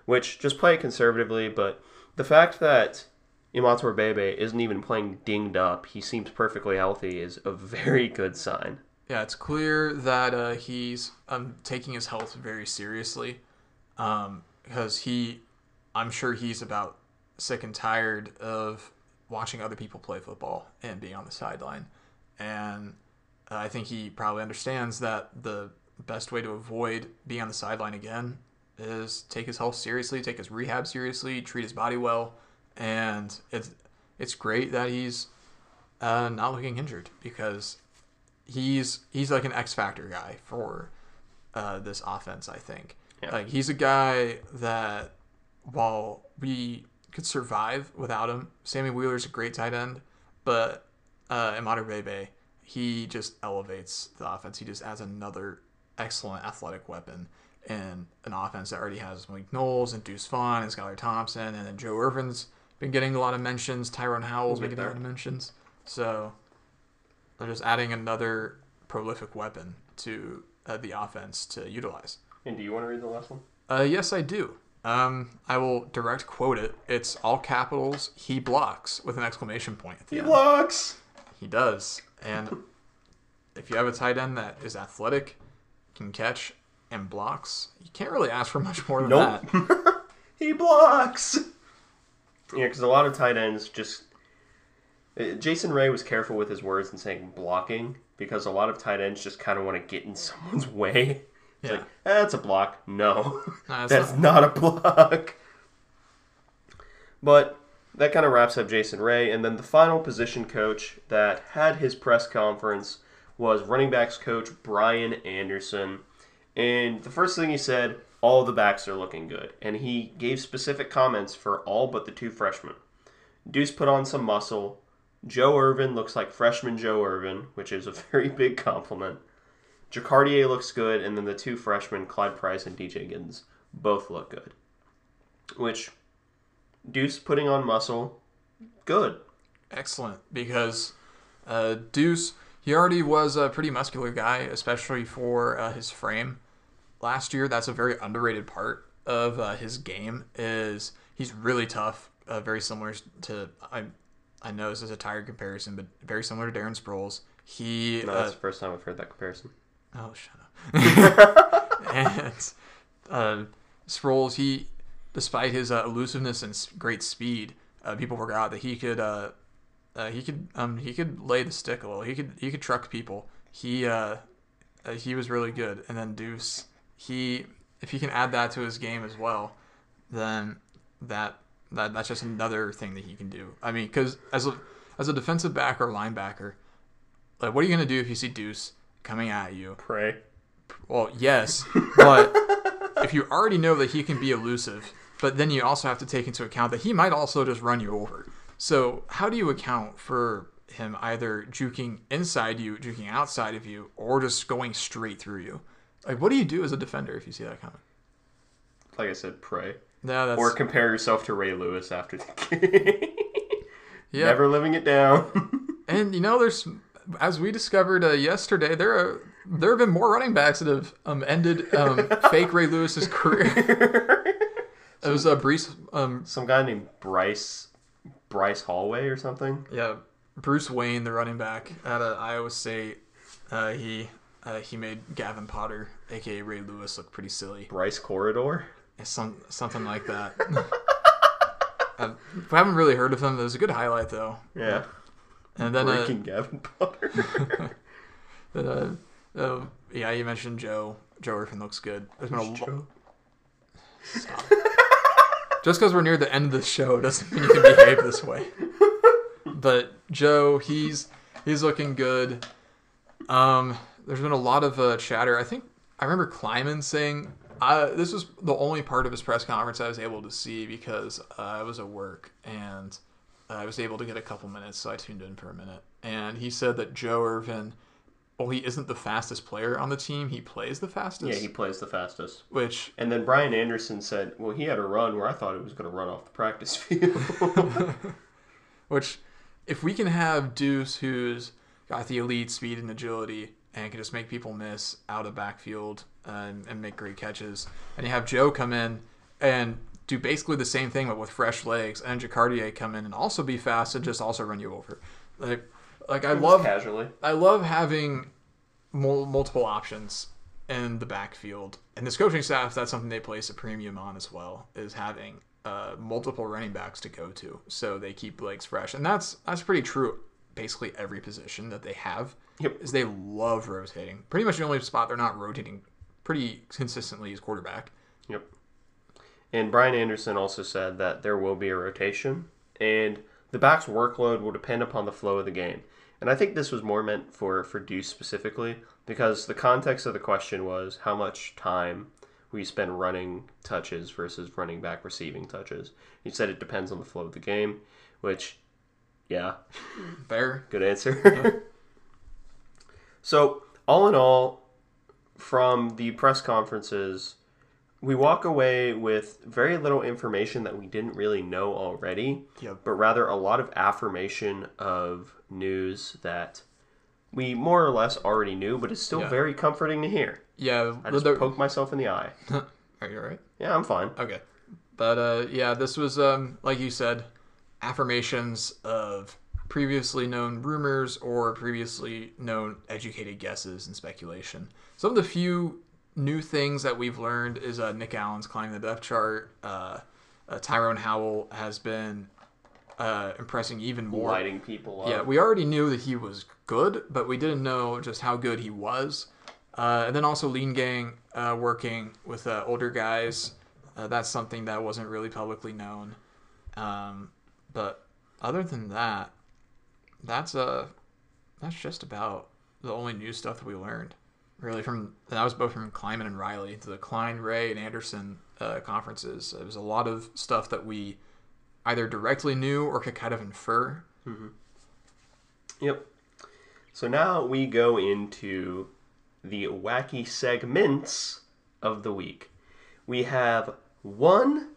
[SPEAKER 1] Which just play it conservatively, but the fact that Imatorbhebhe isn't even playing dinged up, he seems perfectly healthy, is a very good sign.
[SPEAKER 2] Yeah, it's clear that uh, he's um, taking his health very seriously um, because he, I'm sure he's about sick and tired of watching other people play football and being on the sideline. And I think he probably understands that the best way to avoid being on the sideline again is take his health seriously, take his rehab seriously, treat his body well, and it's it's great that he's uh, not looking injured because he's he's like an X factor guy for uh, this offense. I think
[SPEAKER 1] Yeah.
[SPEAKER 2] like he's a guy that while we could survive without him, Sammy Wheeler's a great tight end, but uh, Imatorbhebhe he just elevates the offense. He just adds another excellent athletic weapon in an offense that already has Malik Knowles and Deuce Vaughn and Skylar Thompson, and then Joe Ervin's been getting a lot of mentions. Tyrone Howell's
[SPEAKER 1] We'll
[SPEAKER 2] been getting a lot of mentions. So they're just adding another prolific weapon to uh, the offense to utilize.
[SPEAKER 1] And do you want to read the last one?
[SPEAKER 2] Uh, yes, I do. Um, I will direct quote it. It's all capitals. He blocks with an exclamation point at the end.
[SPEAKER 1] He blocks!
[SPEAKER 2] He does. And if you have a tight end that is athletic, can catch, and blocks, you can't really ask for much more than
[SPEAKER 1] Nope.
[SPEAKER 2] that. *laughs*
[SPEAKER 1] he blocks! Yeah, because a lot of tight ends just. uh, Jason Ray was careful with his words in saying blocking because a lot of tight ends just kind of want to get in *laughs* someone's way. It's
[SPEAKER 2] Yeah.
[SPEAKER 1] like, eh, that's a block. No, *laughs*
[SPEAKER 2] No, it's
[SPEAKER 1] that's not. a block. But that kind of wraps up Jason Ray. And then the final position coach that had his press conference was running backs coach Brian Anderson. And the first thing he said, all the backs are looking good. And he gave specific comments for all but the two freshmen. Deuce put on some muscle. Joe Ervin looks like freshman Joe Ervin, which is a *laughs* very big compliment. Jacardia looks good, and then the two freshmen, Clyde Price and DJ Giddens, both look good. Which, Deuce putting on muscle, good.
[SPEAKER 2] excellent because uh, Deuce, he already was a pretty muscular guy, especially for uh, his frame. Last year, that's a very underrated part of uh, his game is he's really tough, uh, very similar to I. I know this is a tired comparison, but very similar to Darren Sproles. He
[SPEAKER 1] No,
[SPEAKER 2] uh,
[SPEAKER 1] that's the first time I've heard that comparison.
[SPEAKER 2] Oh, shut up. *laughs* and uh, Sproles, he, despite his uh, elusiveness and great speed, uh, people forgot that he could, uh, uh, he could, um, he could lay the stick a little. He could, he could truck people. He, uh, uh, he was really good. And then Deuce, he, if he can add that to his game as well, then that, that that's just another thing that he can do. I mean, because as a, as a defensive back or linebacker, like, what are you gonna do if you see Deuce coming at you?
[SPEAKER 1] Pray.
[SPEAKER 2] Well, yes, *laughs* but if you already know that he can be elusive, but then you also have to take into account that he might also just run you over. So, how do you account for him either juking inside you, juking outside of you, or just going straight through you? Like, what do you do as a defender if you see that coming?
[SPEAKER 1] Like I said, pray.
[SPEAKER 2] No, that's
[SPEAKER 1] Or compare yourself to Ray Lewis after the *laughs* game.
[SPEAKER 2] yeah.
[SPEAKER 1] Never living it down.
[SPEAKER 2] And you know, there's as we discovered uh, yesterday, there are there have been more running backs that have um, ended um, *laughs* fake Ray Lewis's career. *laughs* it was uh, Brees, um,
[SPEAKER 1] Some guy named Bryce Bryce Hallway or something.
[SPEAKER 2] yeah, Bruce Wayne, the running back at uh, Iowa State. Uh, he uh, he made Gavin Potter, aka Ray Lewis, look pretty silly.
[SPEAKER 1] Bryce Corridor.
[SPEAKER 2] Some something like that. *laughs* I haven't really heard of him. It was a good highlight though.
[SPEAKER 1] Yeah.
[SPEAKER 2] And then uh,
[SPEAKER 1] Breaking Gavin Potter. *laughs*
[SPEAKER 2] But, uh, uh, yeah, you mentioned Joe. Joe Ervin looks good. There's been a lo-? Stop. *laughs* Just because we're near the end of the show doesn't mean you can behave this way. But Joe, he's he's looking good. Um, there's been a lot of uh, chatter. I think I remember Klieman saying uh, this was the only part of his press conference I was able to see because uh, I was at work and I was able to get a couple minutes, so I tuned in for a minute. And he said that Joe Ervin, well, he isn't the fastest player on the team. He plays the fastest.
[SPEAKER 1] yeah, he plays the fastest.
[SPEAKER 2] which
[SPEAKER 1] And then Brian Anderson said, "Well, he had a run where I thought it was going to run off the practice field." *laughs*
[SPEAKER 2] Which, if we can have Deuce, who's got the elite speed and agility, and can just make people miss out of backfield and, and make great catches, and you have Joe come in and do basically the same thing but with fresh legs, and Jacardia come in and also be fast and just also run you over, like, like I love
[SPEAKER 1] casually.
[SPEAKER 2] I love having mul- multiple options in the backfield, and this coaching staff that's something they place a premium on as well is having uh, multiple running backs to go to, so they keep legs fresh, and that's that's pretty true. Basically, every position that they have
[SPEAKER 1] Yep.
[SPEAKER 2] is they love rotating. Pretty much the only spot they're not rotating pretty consistently is quarterback.
[SPEAKER 1] Yep. And Brian Anderson also said that there will be a rotation, and the back's workload will depend upon the flow of the game. And I think this was more meant for for Deuce specifically because the context of the question was how much time we spend running touches versus running back receiving touches. He said it depends on the flow of the game, which, yeah,
[SPEAKER 2] Fair.
[SPEAKER 1] Good answer. *laughs* so, all in all, from the press conferences, we walk away with very little information that we didn't really know already,
[SPEAKER 2] Yep.
[SPEAKER 1] but rather a lot of affirmation of news that we more or less already knew, but it's still
[SPEAKER 2] Yeah.
[SPEAKER 1] very comforting to hear.
[SPEAKER 2] Yeah.
[SPEAKER 1] I just
[SPEAKER 2] the-
[SPEAKER 1] poked myself in the eye. *laughs*
[SPEAKER 2] Are you alright?
[SPEAKER 1] Yeah, I'm fine.
[SPEAKER 2] Okay. But uh, yeah, this was um, like you said, affirmations of previously known rumors or previously known educated guesses and speculation. Some of the few new things that we've learned is uh, Nick Allen's climbing the depth chart. Uh, uh, Tyrone Howell has been uh, impressing even more.
[SPEAKER 1] Lighting people up.
[SPEAKER 2] Yeah, we already knew that he was good, but we didn't know just how good he was. Uh, and then also Lean Gang uh, working with uh, older guys. Uh, that's something that wasn't really publicly known. Um, but other than that, that's uh, that's just about the only new stuff that we learned. Really, from that was both from Klieman and Riley the Klein, Ray, and Anderson uh, conferences. It was a lot of stuff that we either directly knew or could kind of infer.
[SPEAKER 1] Yep. So now we go into the wacky segments of the week. We have one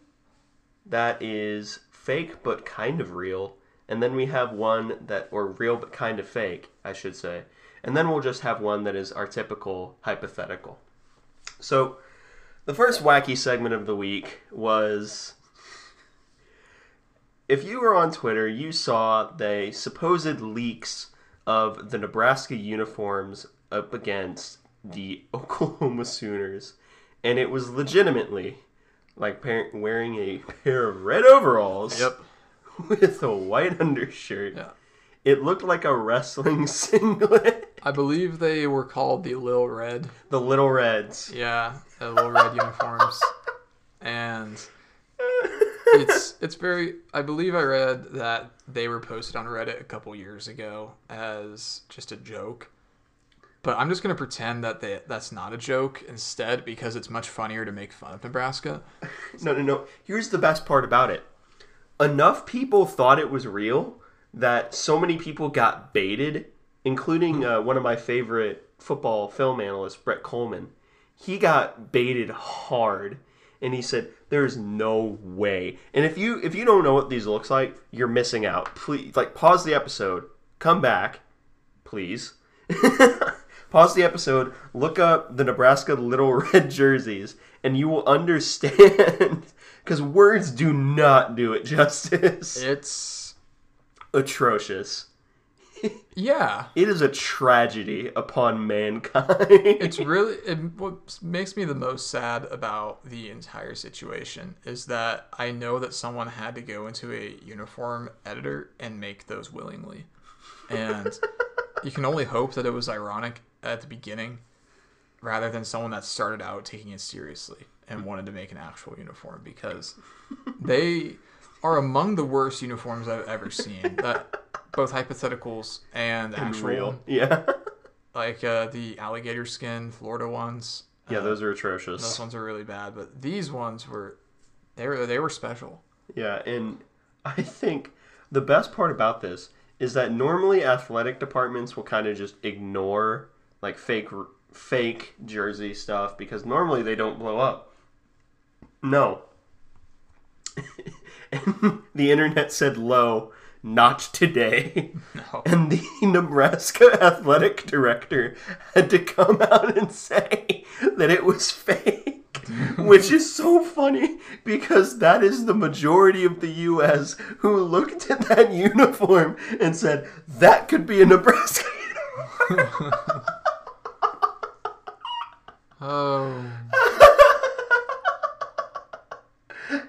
[SPEAKER 1] that is fake but kind of real, and then we have one that, or real but kind of fake, I should say. And then we'll just have one that is our typical hypothetical. So The first wacky segment of the week was if you were on Twitter, you saw the supposed leaks of the Nebraska uniforms up against the *laughs* Oklahoma Sooners, and it was legitimately like wearing a pair of red overalls
[SPEAKER 2] Yep. *laughs*
[SPEAKER 1] with a white undershirt.
[SPEAKER 2] Yeah.
[SPEAKER 1] It looked like a wrestling *laughs* singlet.
[SPEAKER 2] I believe they were called the Lil Red.
[SPEAKER 1] The Little Reds.
[SPEAKER 2] Yeah, the Little Red uniforms. And it's it's very I believe I read that they were posted on Reddit a couple years ago as just a joke. But I'm just gonna pretend that they, that's not a joke instead because it's much funnier to make fun of Nebraska. *laughs*
[SPEAKER 1] No, no, no. Here's the best part about it. Enough people thought it was real that so many people got baited, including uh, one of my favorite football film analysts, Brett Kollmann. He got baited hard, and he said, "There's no way." And if you if you don't know what these looks like, you're missing out. Please, like, pause the episode, come back, please. *laughs* Pause the episode, look up the Nebraska Little *laughs* Red jerseys, and you will *laughs* understand. Because words do not do it justice.
[SPEAKER 2] It's
[SPEAKER 1] Atrocious.
[SPEAKER 2] yeah.
[SPEAKER 1] It is a tragedy upon mankind.
[SPEAKER 2] It's really it, what makes me the most sad about the entire situation is that I know that someone had to go into a uniform editor and make those willingly, and you can only hope that it was ironic at the beginning, rather than someone that started out taking it seriously and wanted to make an actual uniform because they are among the worst uniforms I've ever seen. *laughs* That both hypotheticals and actual
[SPEAKER 1] Real. Yeah. *laughs*
[SPEAKER 2] like uh, the alligator skin Florida ones.
[SPEAKER 1] Yeah,
[SPEAKER 2] Uh,
[SPEAKER 1] those are atrocious.
[SPEAKER 2] those ones are really bad, but these ones were they were they were special.
[SPEAKER 1] Yeah, and I think the best part about this is that normally athletic departments will kind of just ignore like fake fake jersey stuff because normally they don't blow up. No. *laughs* and *laughs* the internet said low, not today.
[SPEAKER 2] No.
[SPEAKER 1] And the *laughs* Nebraska athletic director had to come out and say that it was fake, *laughs* which is so funny because that is the majority of the U.S. who looked at that uniform and said, that could be a Nebraska uniform.
[SPEAKER 2] Oh,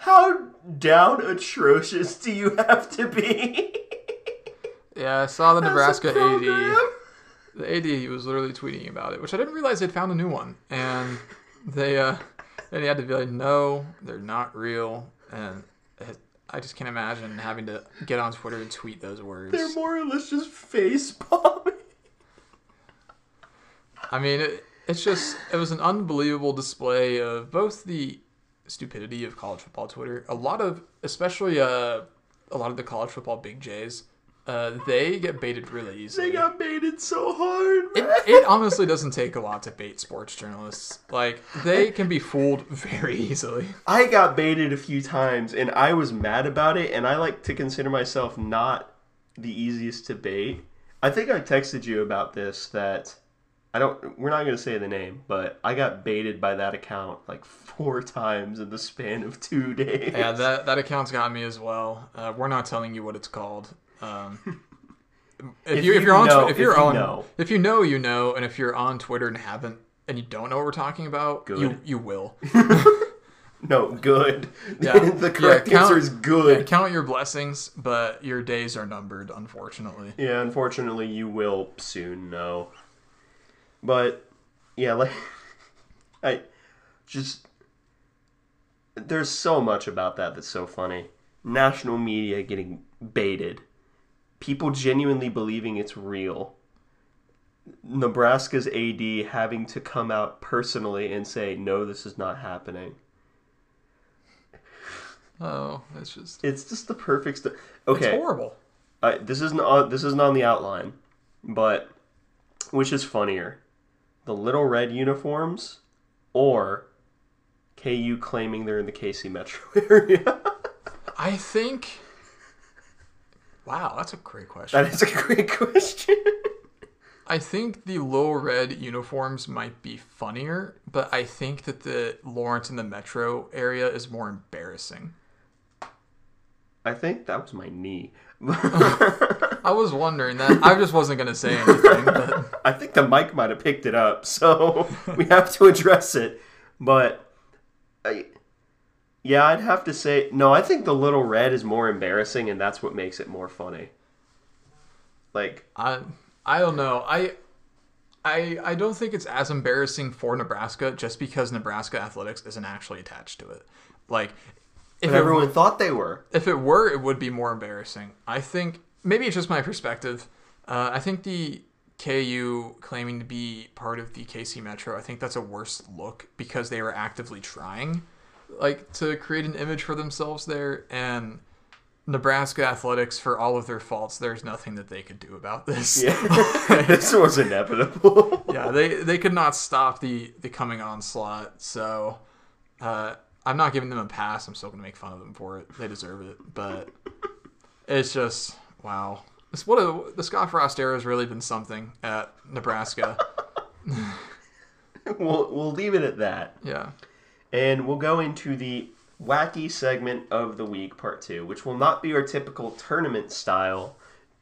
[SPEAKER 1] How down atrocious do you have to be?
[SPEAKER 2] yeah, I saw the Nebraska AD. The AD was literally tweeting about it, which I didn't realize they'd found a new one, and they uh, he had to be like, no, they're not real, and it, I just can't imagine having to get on Twitter and tweet those words.
[SPEAKER 1] They're more or less just face bombing.
[SPEAKER 2] I mean, it, it's just it was an unbelievable display of both the stupidity of college football Twitter. A lot of, especially uh, a lot of the college football big J's, uh, they get baited really easily.
[SPEAKER 1] They got baited so hard.
[SPEAKER 2] it, it honestly doesn't take a lot to bait sports journalists. Like they can be fooled very easily.
[SPEAKER 1] I got baited a few times and I was mad about it and I like to consider myself not the easiest to bait. I think I texted you about this that I don't we're not going to say the name, but I got baited by that account like four times in the span of 2 *laughs* days.
[SPEAKER 2] Yeah, that that account's got me as well. Uh, we're not telling you what it's called. Um, *laughs* if,
[SPEAKER 1] If
[SPEAKER 2] you if
[SPEAKER 1] you
[SPEAKER 2] you're on
[SPEAKER 1] know-
[SPEAKER 2] if
[SPEAKER 1] if
[SPEAKER 2] you're
[SPEAKER 1] you
[SPEAKER 2] on
[SPEAKER 1] know.
[SPEAKER 2] if you know you know, and if you're on Twitter and haven't and you don't know what we're talking about, you
[SPEAKER 1] Good.
[SPEAKER 2] you will. *laughs*
[SPEAKER 1] No, good.
[SPEAKER 2] Yeah.
[SPEAKER 1] the correct
[SPEAKER 2] Yeah, count-
[SPEAKER 1] answer is good.
[SPEAKER 2] Count your blessings, but your days are numbered, unfortunately.
[SPEAKER 1] Yeah, unfortunately, you will soon know. But yeah, like *laughs* I just there's so much about that that's so funny. National media getting baited, people genuinely believing it's real. Nebraska's AD having to come out personally and say, "No, this is not happening."
[SPEAKER 2] Oh, it's just
[SPEAKER 1] It's just the perfect stuff.
[SPEAKER 2] it's
[SPEAKER 1] Okay,
[SPEAKER 2] horrible.
[SPEAKER 1] I, this isn't on this isn't on the outline, but which is funnier, the little red uniforms, or KU claiming they're in the KC metro *laughs* area?
[SPEAKER 2] I think. Wow, that's a great question.
[SPEAKER 1] that is a great question.
[SPEAKER 2] I think the little red uniforms might be funnier, but I think that the Lawrence and the Metro area is more embarrassing.
[SPEAKER 1] I think that was my knee. *laughs*
[SPEAKER 2] I was wondering that. I just wasn't gonna say anything, but *laughs*
[SPEAKER 1] I think the mic might have picked it up, so *laughs* we have to address it. But I, yeah, I'd have to say no. I think the little red is more embarrassing, and that's what makes it more funny. Like,
[SPEAKER 2] I I don't know. I I I don't think it's as embarrassing for Nebraska just because Nebraska athletics isn't actually attached to it. Like if it,
[SPEAKER 1] everyone thought they were.
[SPEAKER 2] if it were, it would be more embarrassing. I think maybe it's just my perspective. Uh, I think the KU claiming to be part of the KC Metro, I think that's a worse look because they were actively trying like to create an image for themselves there and Nebraska athletics for all of their faults there's nothing that they could do about this.
[SPEAKER 1] Yeah, *laughs* *laughs* this was inevitable.
[SPEAKER 2] yeah, they they could not stop the the coming onslaught. So uh, I'm not giving them a pass. I'm still gonna make fun of them for it. They deserve it. But *laughs* it's just wow. It's what a, the Scott Frost era has really been something at Nebraska. *laughs*
[SPEAKER 1] we'll we'll leave it at that.
[SPEAKER 2] Yeah.
[SPEAKER 1] And we'll go into the wacky segment of the week, part two, which will not be our typical tournament style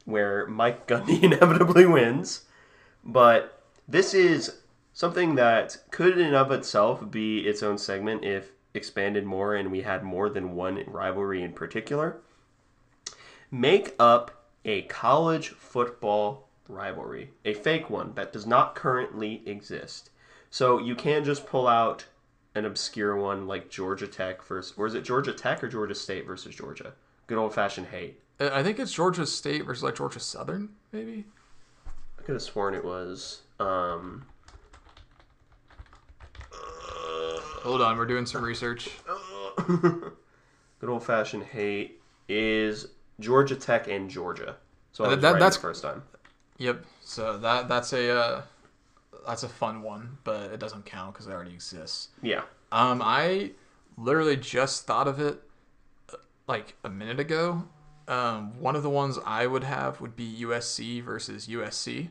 [SPEAKER 1] where Mike Gundy *laughs* inevitably wins. But this is something that could, in and of itself, be its own segment if expanded more and we had more than one rivalry in particular. Make up a college football rivalry, a fake one that does not currently exist. So you can't just pull out an obscure one like Georgia Tech versus, or is it Georgia Tech or Georgia State versus Georgia? Good old fashioned hate.
[SPEAKER 2] I think it's Georgia State versus like Georgia Southern, maybe.
[SPEAKER 1] I could have sworn it was. Um,
[SPEAKER 2] Hold on, we're doing some research. *laughs*
[SPEAKER 1] good old fashioned hate is Georgia Tech and Georgia. So I
[SPEAKER 2] That-
[SPEAKER 1] was
[SPEAKER 2] that-
[SPEAKER 1] right
[SPEAKER 2] that's-
[SPEAKER 1] the first time.
[SPEAKER 2] Yep. So that that's a uh, that's a fun one, but it doesn't count because it already exists.
[SPEAKER 1] Yeah.
[SPEAKER 2] Um, I literally just thought of it uh, like a minute ago. Um, one of the ones I would have would be USC versus USC,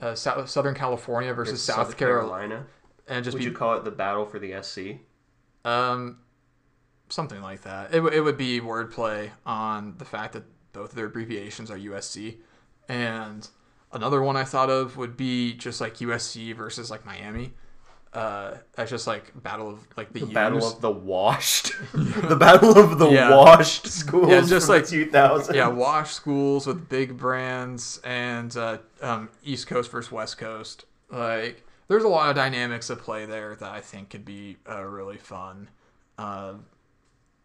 [SPEAKER 2] uh, South, Southern California versus South, Carolina, and just
[SPEAKER 1] Would
[SPEAKER 2] be
[SPEAKER 1] you call it the battle for the SC?
[SPEAKER 2] um, something like that. It, w- it would be wordplay on the fact that both of their abbreviations are USC. And another one I thought of would be just like USC versus like Miami. Uh, that's just like battle of like the,
[SPEAKER 1] The battle of the washed. *laughs* *laughs* the battle of the
[SPEAKER 2] Yeah.
[SPEAKER 1] washed schools.
[SPEAKER 2] Yeah, just like-
[SPEAKER 1] the 2000s.
[SPEAKER 2] yeah, wash schools with big brands and uh, um, East Coast versus West Coast. Like, there's a lot of dynamics at play there that I think could be uh, really fun. Uh,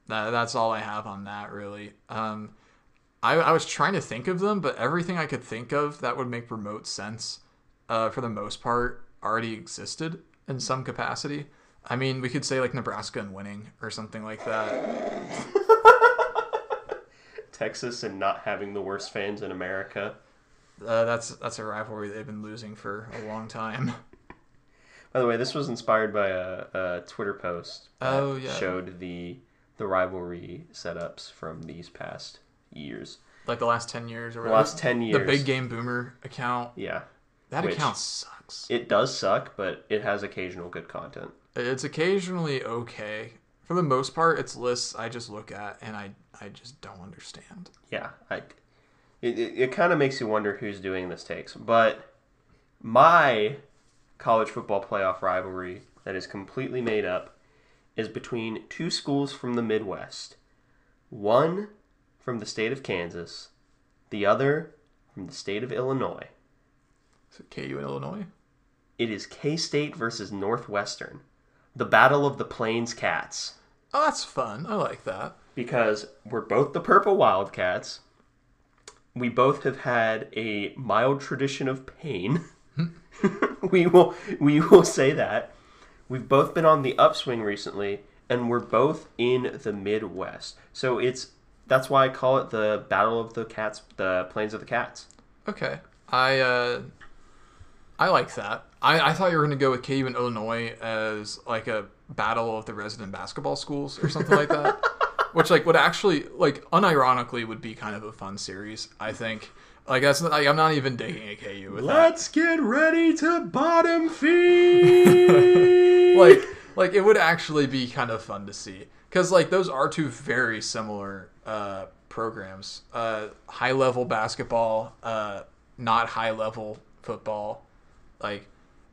[SPEAKER 2] that, that's all I have on that, really. Um, I, I was trying to think of them, but everything I could think of that would make remote sense, uh, for the most part, already existed in some capacity. I mean, we could say like Nebraska and winning or something like that. *laughs*
[SPEAKER 1] Texas and not having the worst fans in America.
[SPEAKER 2] Uh, that's that's a rivalry they've been losing for a long time.
[SPEAKER 1] By the way, this was inspired by a, a Twitter post that
[SPEAKER 2] Oh, yeah.
[SPEAKER 1] showed the the rivalry setups from these past years.
[SPEAKER 2] Like the last ten years or
[SPEAKER 1] The last ten years.
[SPEAKER 2] The Big Game Boomer account.
[SPEAKER 1] Yeah.
[SPEAKER 2] That
[SPEAKER 1] Which-
[SPEAKER 2] account sucks.
[SPEAKER 1] It does suck, but it has occasional good content.
[SPEAKER 2] It's occasionally okay. For the most part, it's lists I just look at and I I just don't understand.
[SPEAKER 1] Yeah, I, it, it, it kind of makes you wonder who's doing this takes. But my college football playoff rivalry that is completely made up is between two schools from the Midwest. One from the state of Kansas, the other from the state of Illinois.
[SPEAKER 2] Is it KU in Illinois?
[SPEAKER 1] It is K State versus Northwestern, the Battle of the Plains Cats.
[SPEAKER 2] Oh, that's fun. I like that.
[SPEAKER 1] because we're both the Purple Wildcats. We both have had a mild tradition of pain. *laughs* *laughs* we will we will say that. We've both been on the upswing recently and we're both in the Midwest. So it's that's why I call it the Battle of the Cats, the Plains of the Cats.
[SPEAKER 2] Okay. I uh I like that. I, I thought you were gonna go with cave in Illinois as like a battle of the resident basketball schools or something like that. *laughs* Which like would actually like unironically would be kind of a fun series, I think. Like that's not, like, I'm not even digging a KU with.
[SPEAKER 1] Let's get ready to bottom feed. *laughs*
[SPEAKER 2] Like like it would actually be kind of fun to see because like those are two very similar uh, programs. Uh, high level basketball, uh, not high level football. Like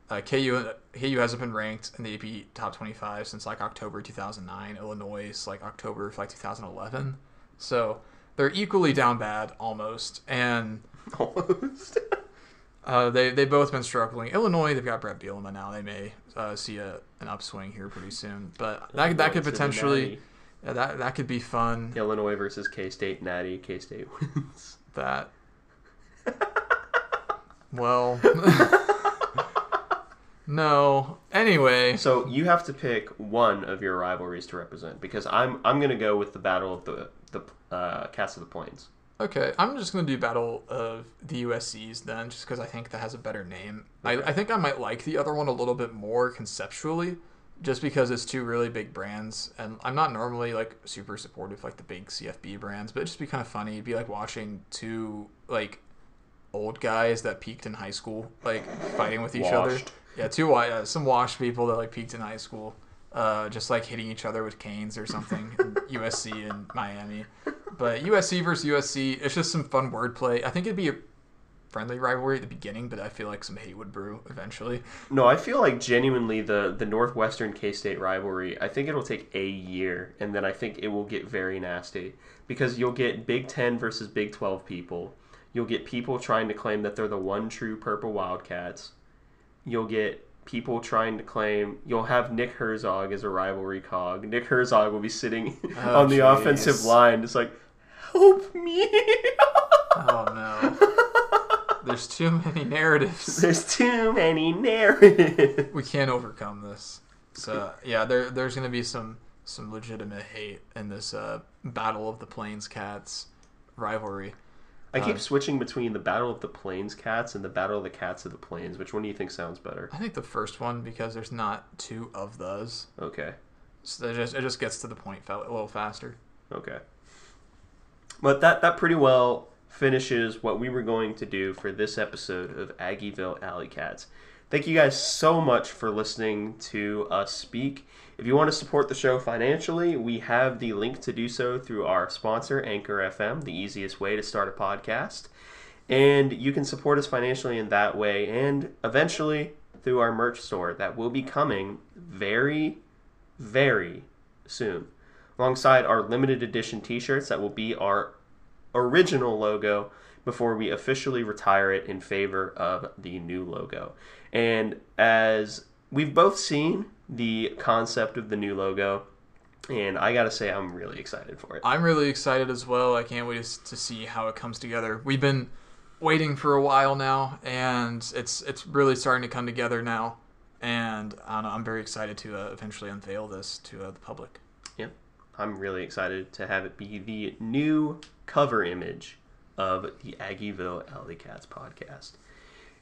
[SPEAKER 2] uh, KU KU hasn't been ranked in the AP top 25 since like October 2009. Illinois is like October of like 2011. So they're equally down bad almost. And *laughs*
[SPEAKER 1] almost. *laughs*
[SPEAKER 2] uh, they they both been struggling. Illinois, they've got Brett Bielema now. They may uh, see a, an upswing here pretty soon, but that that could
[SPEAKER 1] to
[SPEAKER 2] potentially yeah, that that could be fun.
[SPEAKER 1] Illinois versus K State, Natty. K State wins. *laughs*
[SPEAKER 2] That well, no. Anyway,
[SPEAKER 1] So you have to pick one of your rivalries to represent because I'm I'm gonna go with the battle of the uh, Cats of the Plains.
[SPEAKER 2] okay, I'm just gonna do Battle of the USCs then, just because I think that has a better name. I, I think I might like the other one a little bit more conceptually, just because it's two really big brands, and I'm not normally like super supportive like the big CFB brands, but it'd just be kind of funny. It'd be like watching two like old guys that peaked in high school like fighting with each other. Yeah, two uh, some washed people that like peaked in high school, uh, just like hitting each other with canes or something. USC *laughs* and Miami, but USC versus USC, it's just some fun wordplay. I think it'd be a friendly rivalry at the beginning, but I feel like some hate would brew eventually.
[SPEAKER 1] No, I feel like genuinely the the Northwestern K State rivalry. I think it'll take a year, and then I think it will get very nasty because you'll get Big Ten versus Big Twelve people. You'll get people trying to claim that they're the one true Purple Wildcats. You'll get people trying to claim you'll have Nick Herzog as a rivalry cog. Nick Herzog will be sitting
[SPEAKER 2] Oh,
[SPEAKER 1] on the
[SPEAKER 2] jeez.
[SPEAKER 1] offensive line, just like, help me.
[SPEAKER 2] Oh no, there's too many narratives. *laughs*
[SPEAKER 1] There's too many narratives.
[SPEAKER 2] we can't overcome this. So yeah, there there's gonna be some some legitimate hate in this uh, battle of the Plains Cats rivalry.
[SPEAKER 1] I keep
[SPEAKER 2] Uh,
[SPEAKER 1] switching between the Battle of the Plains Cats and the Battle of the Cats of the Plains. Which one do you think sounds better?
[SPEAKER 2] I think the first one because there's not two of those,
[SPEAKER 1] Okay,
[SPEAKER 2] so it just it just gets to the point a little faster.
[SPEAKER 1] okay. But that that pretty well finishes what we were going to do for this episode of Aggieville Alley Cats. Thank you guys so much for listening to us speak. If you want to support the show financially, we have the link to do so through our sponsor, Anchor FM, the easiest way to start a podcast. And you can support us financially in that way and eventually through our merch store that will be coming very, very soon. Alongside our limited edition t shirts that will be our original logo before we officially retire it in favor of the new logo. And as we've both seen the concept of the new logo, and I gotta say, I'm really excited for it.
[SPEAKER 2] I'm really excited as well. I can't wait to see how it comes together. We've been waiting for a while now, and it's it's really starting to come together now. And I don't know, I'm very excited to uh, eventually unveil this to uh, the public.
[SPEAKER 1] Yep. I'm really excited to have it be the new cover image of the Aggieville Alley Cats podcast.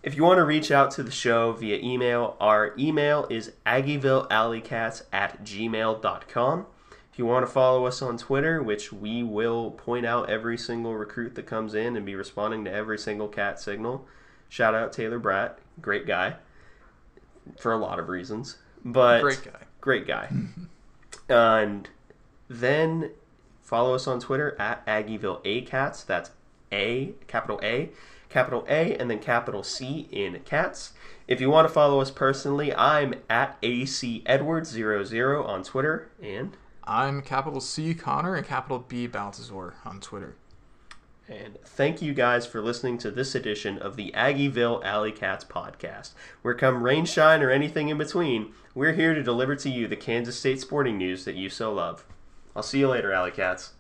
[SPEAKER 1] If you want to reach out to the show via email, our email is aggievillealleycats at gmail.com. If you want to follow us on Twitter, which we will point out every single recruit that comes in and be responding to every single cat signal, shout out Taylor Bratt, great guy for a lot of reasons. But
[SPEAKER 2] Great guy.
[SPEAKER 1] great guy. *laughs* and then follow us on Twitter at Aggieville A That's A, capital A, capital A, and then capital C in cats. If you want to follow us personally, I'm at AC Edwards00 on Twitter. And
[SPEAKER 2] I'm capital C Connor and capital B Baltazar on Twitter.
[SPEAKER 1] And thank you guys for listening to this edition of the Aggieville Alley Cats podcast. Where come rain, shine, or anything in between, we're here to deliver to you the Kansas State sporting news that you so love. I'll see you later, Alley Cats.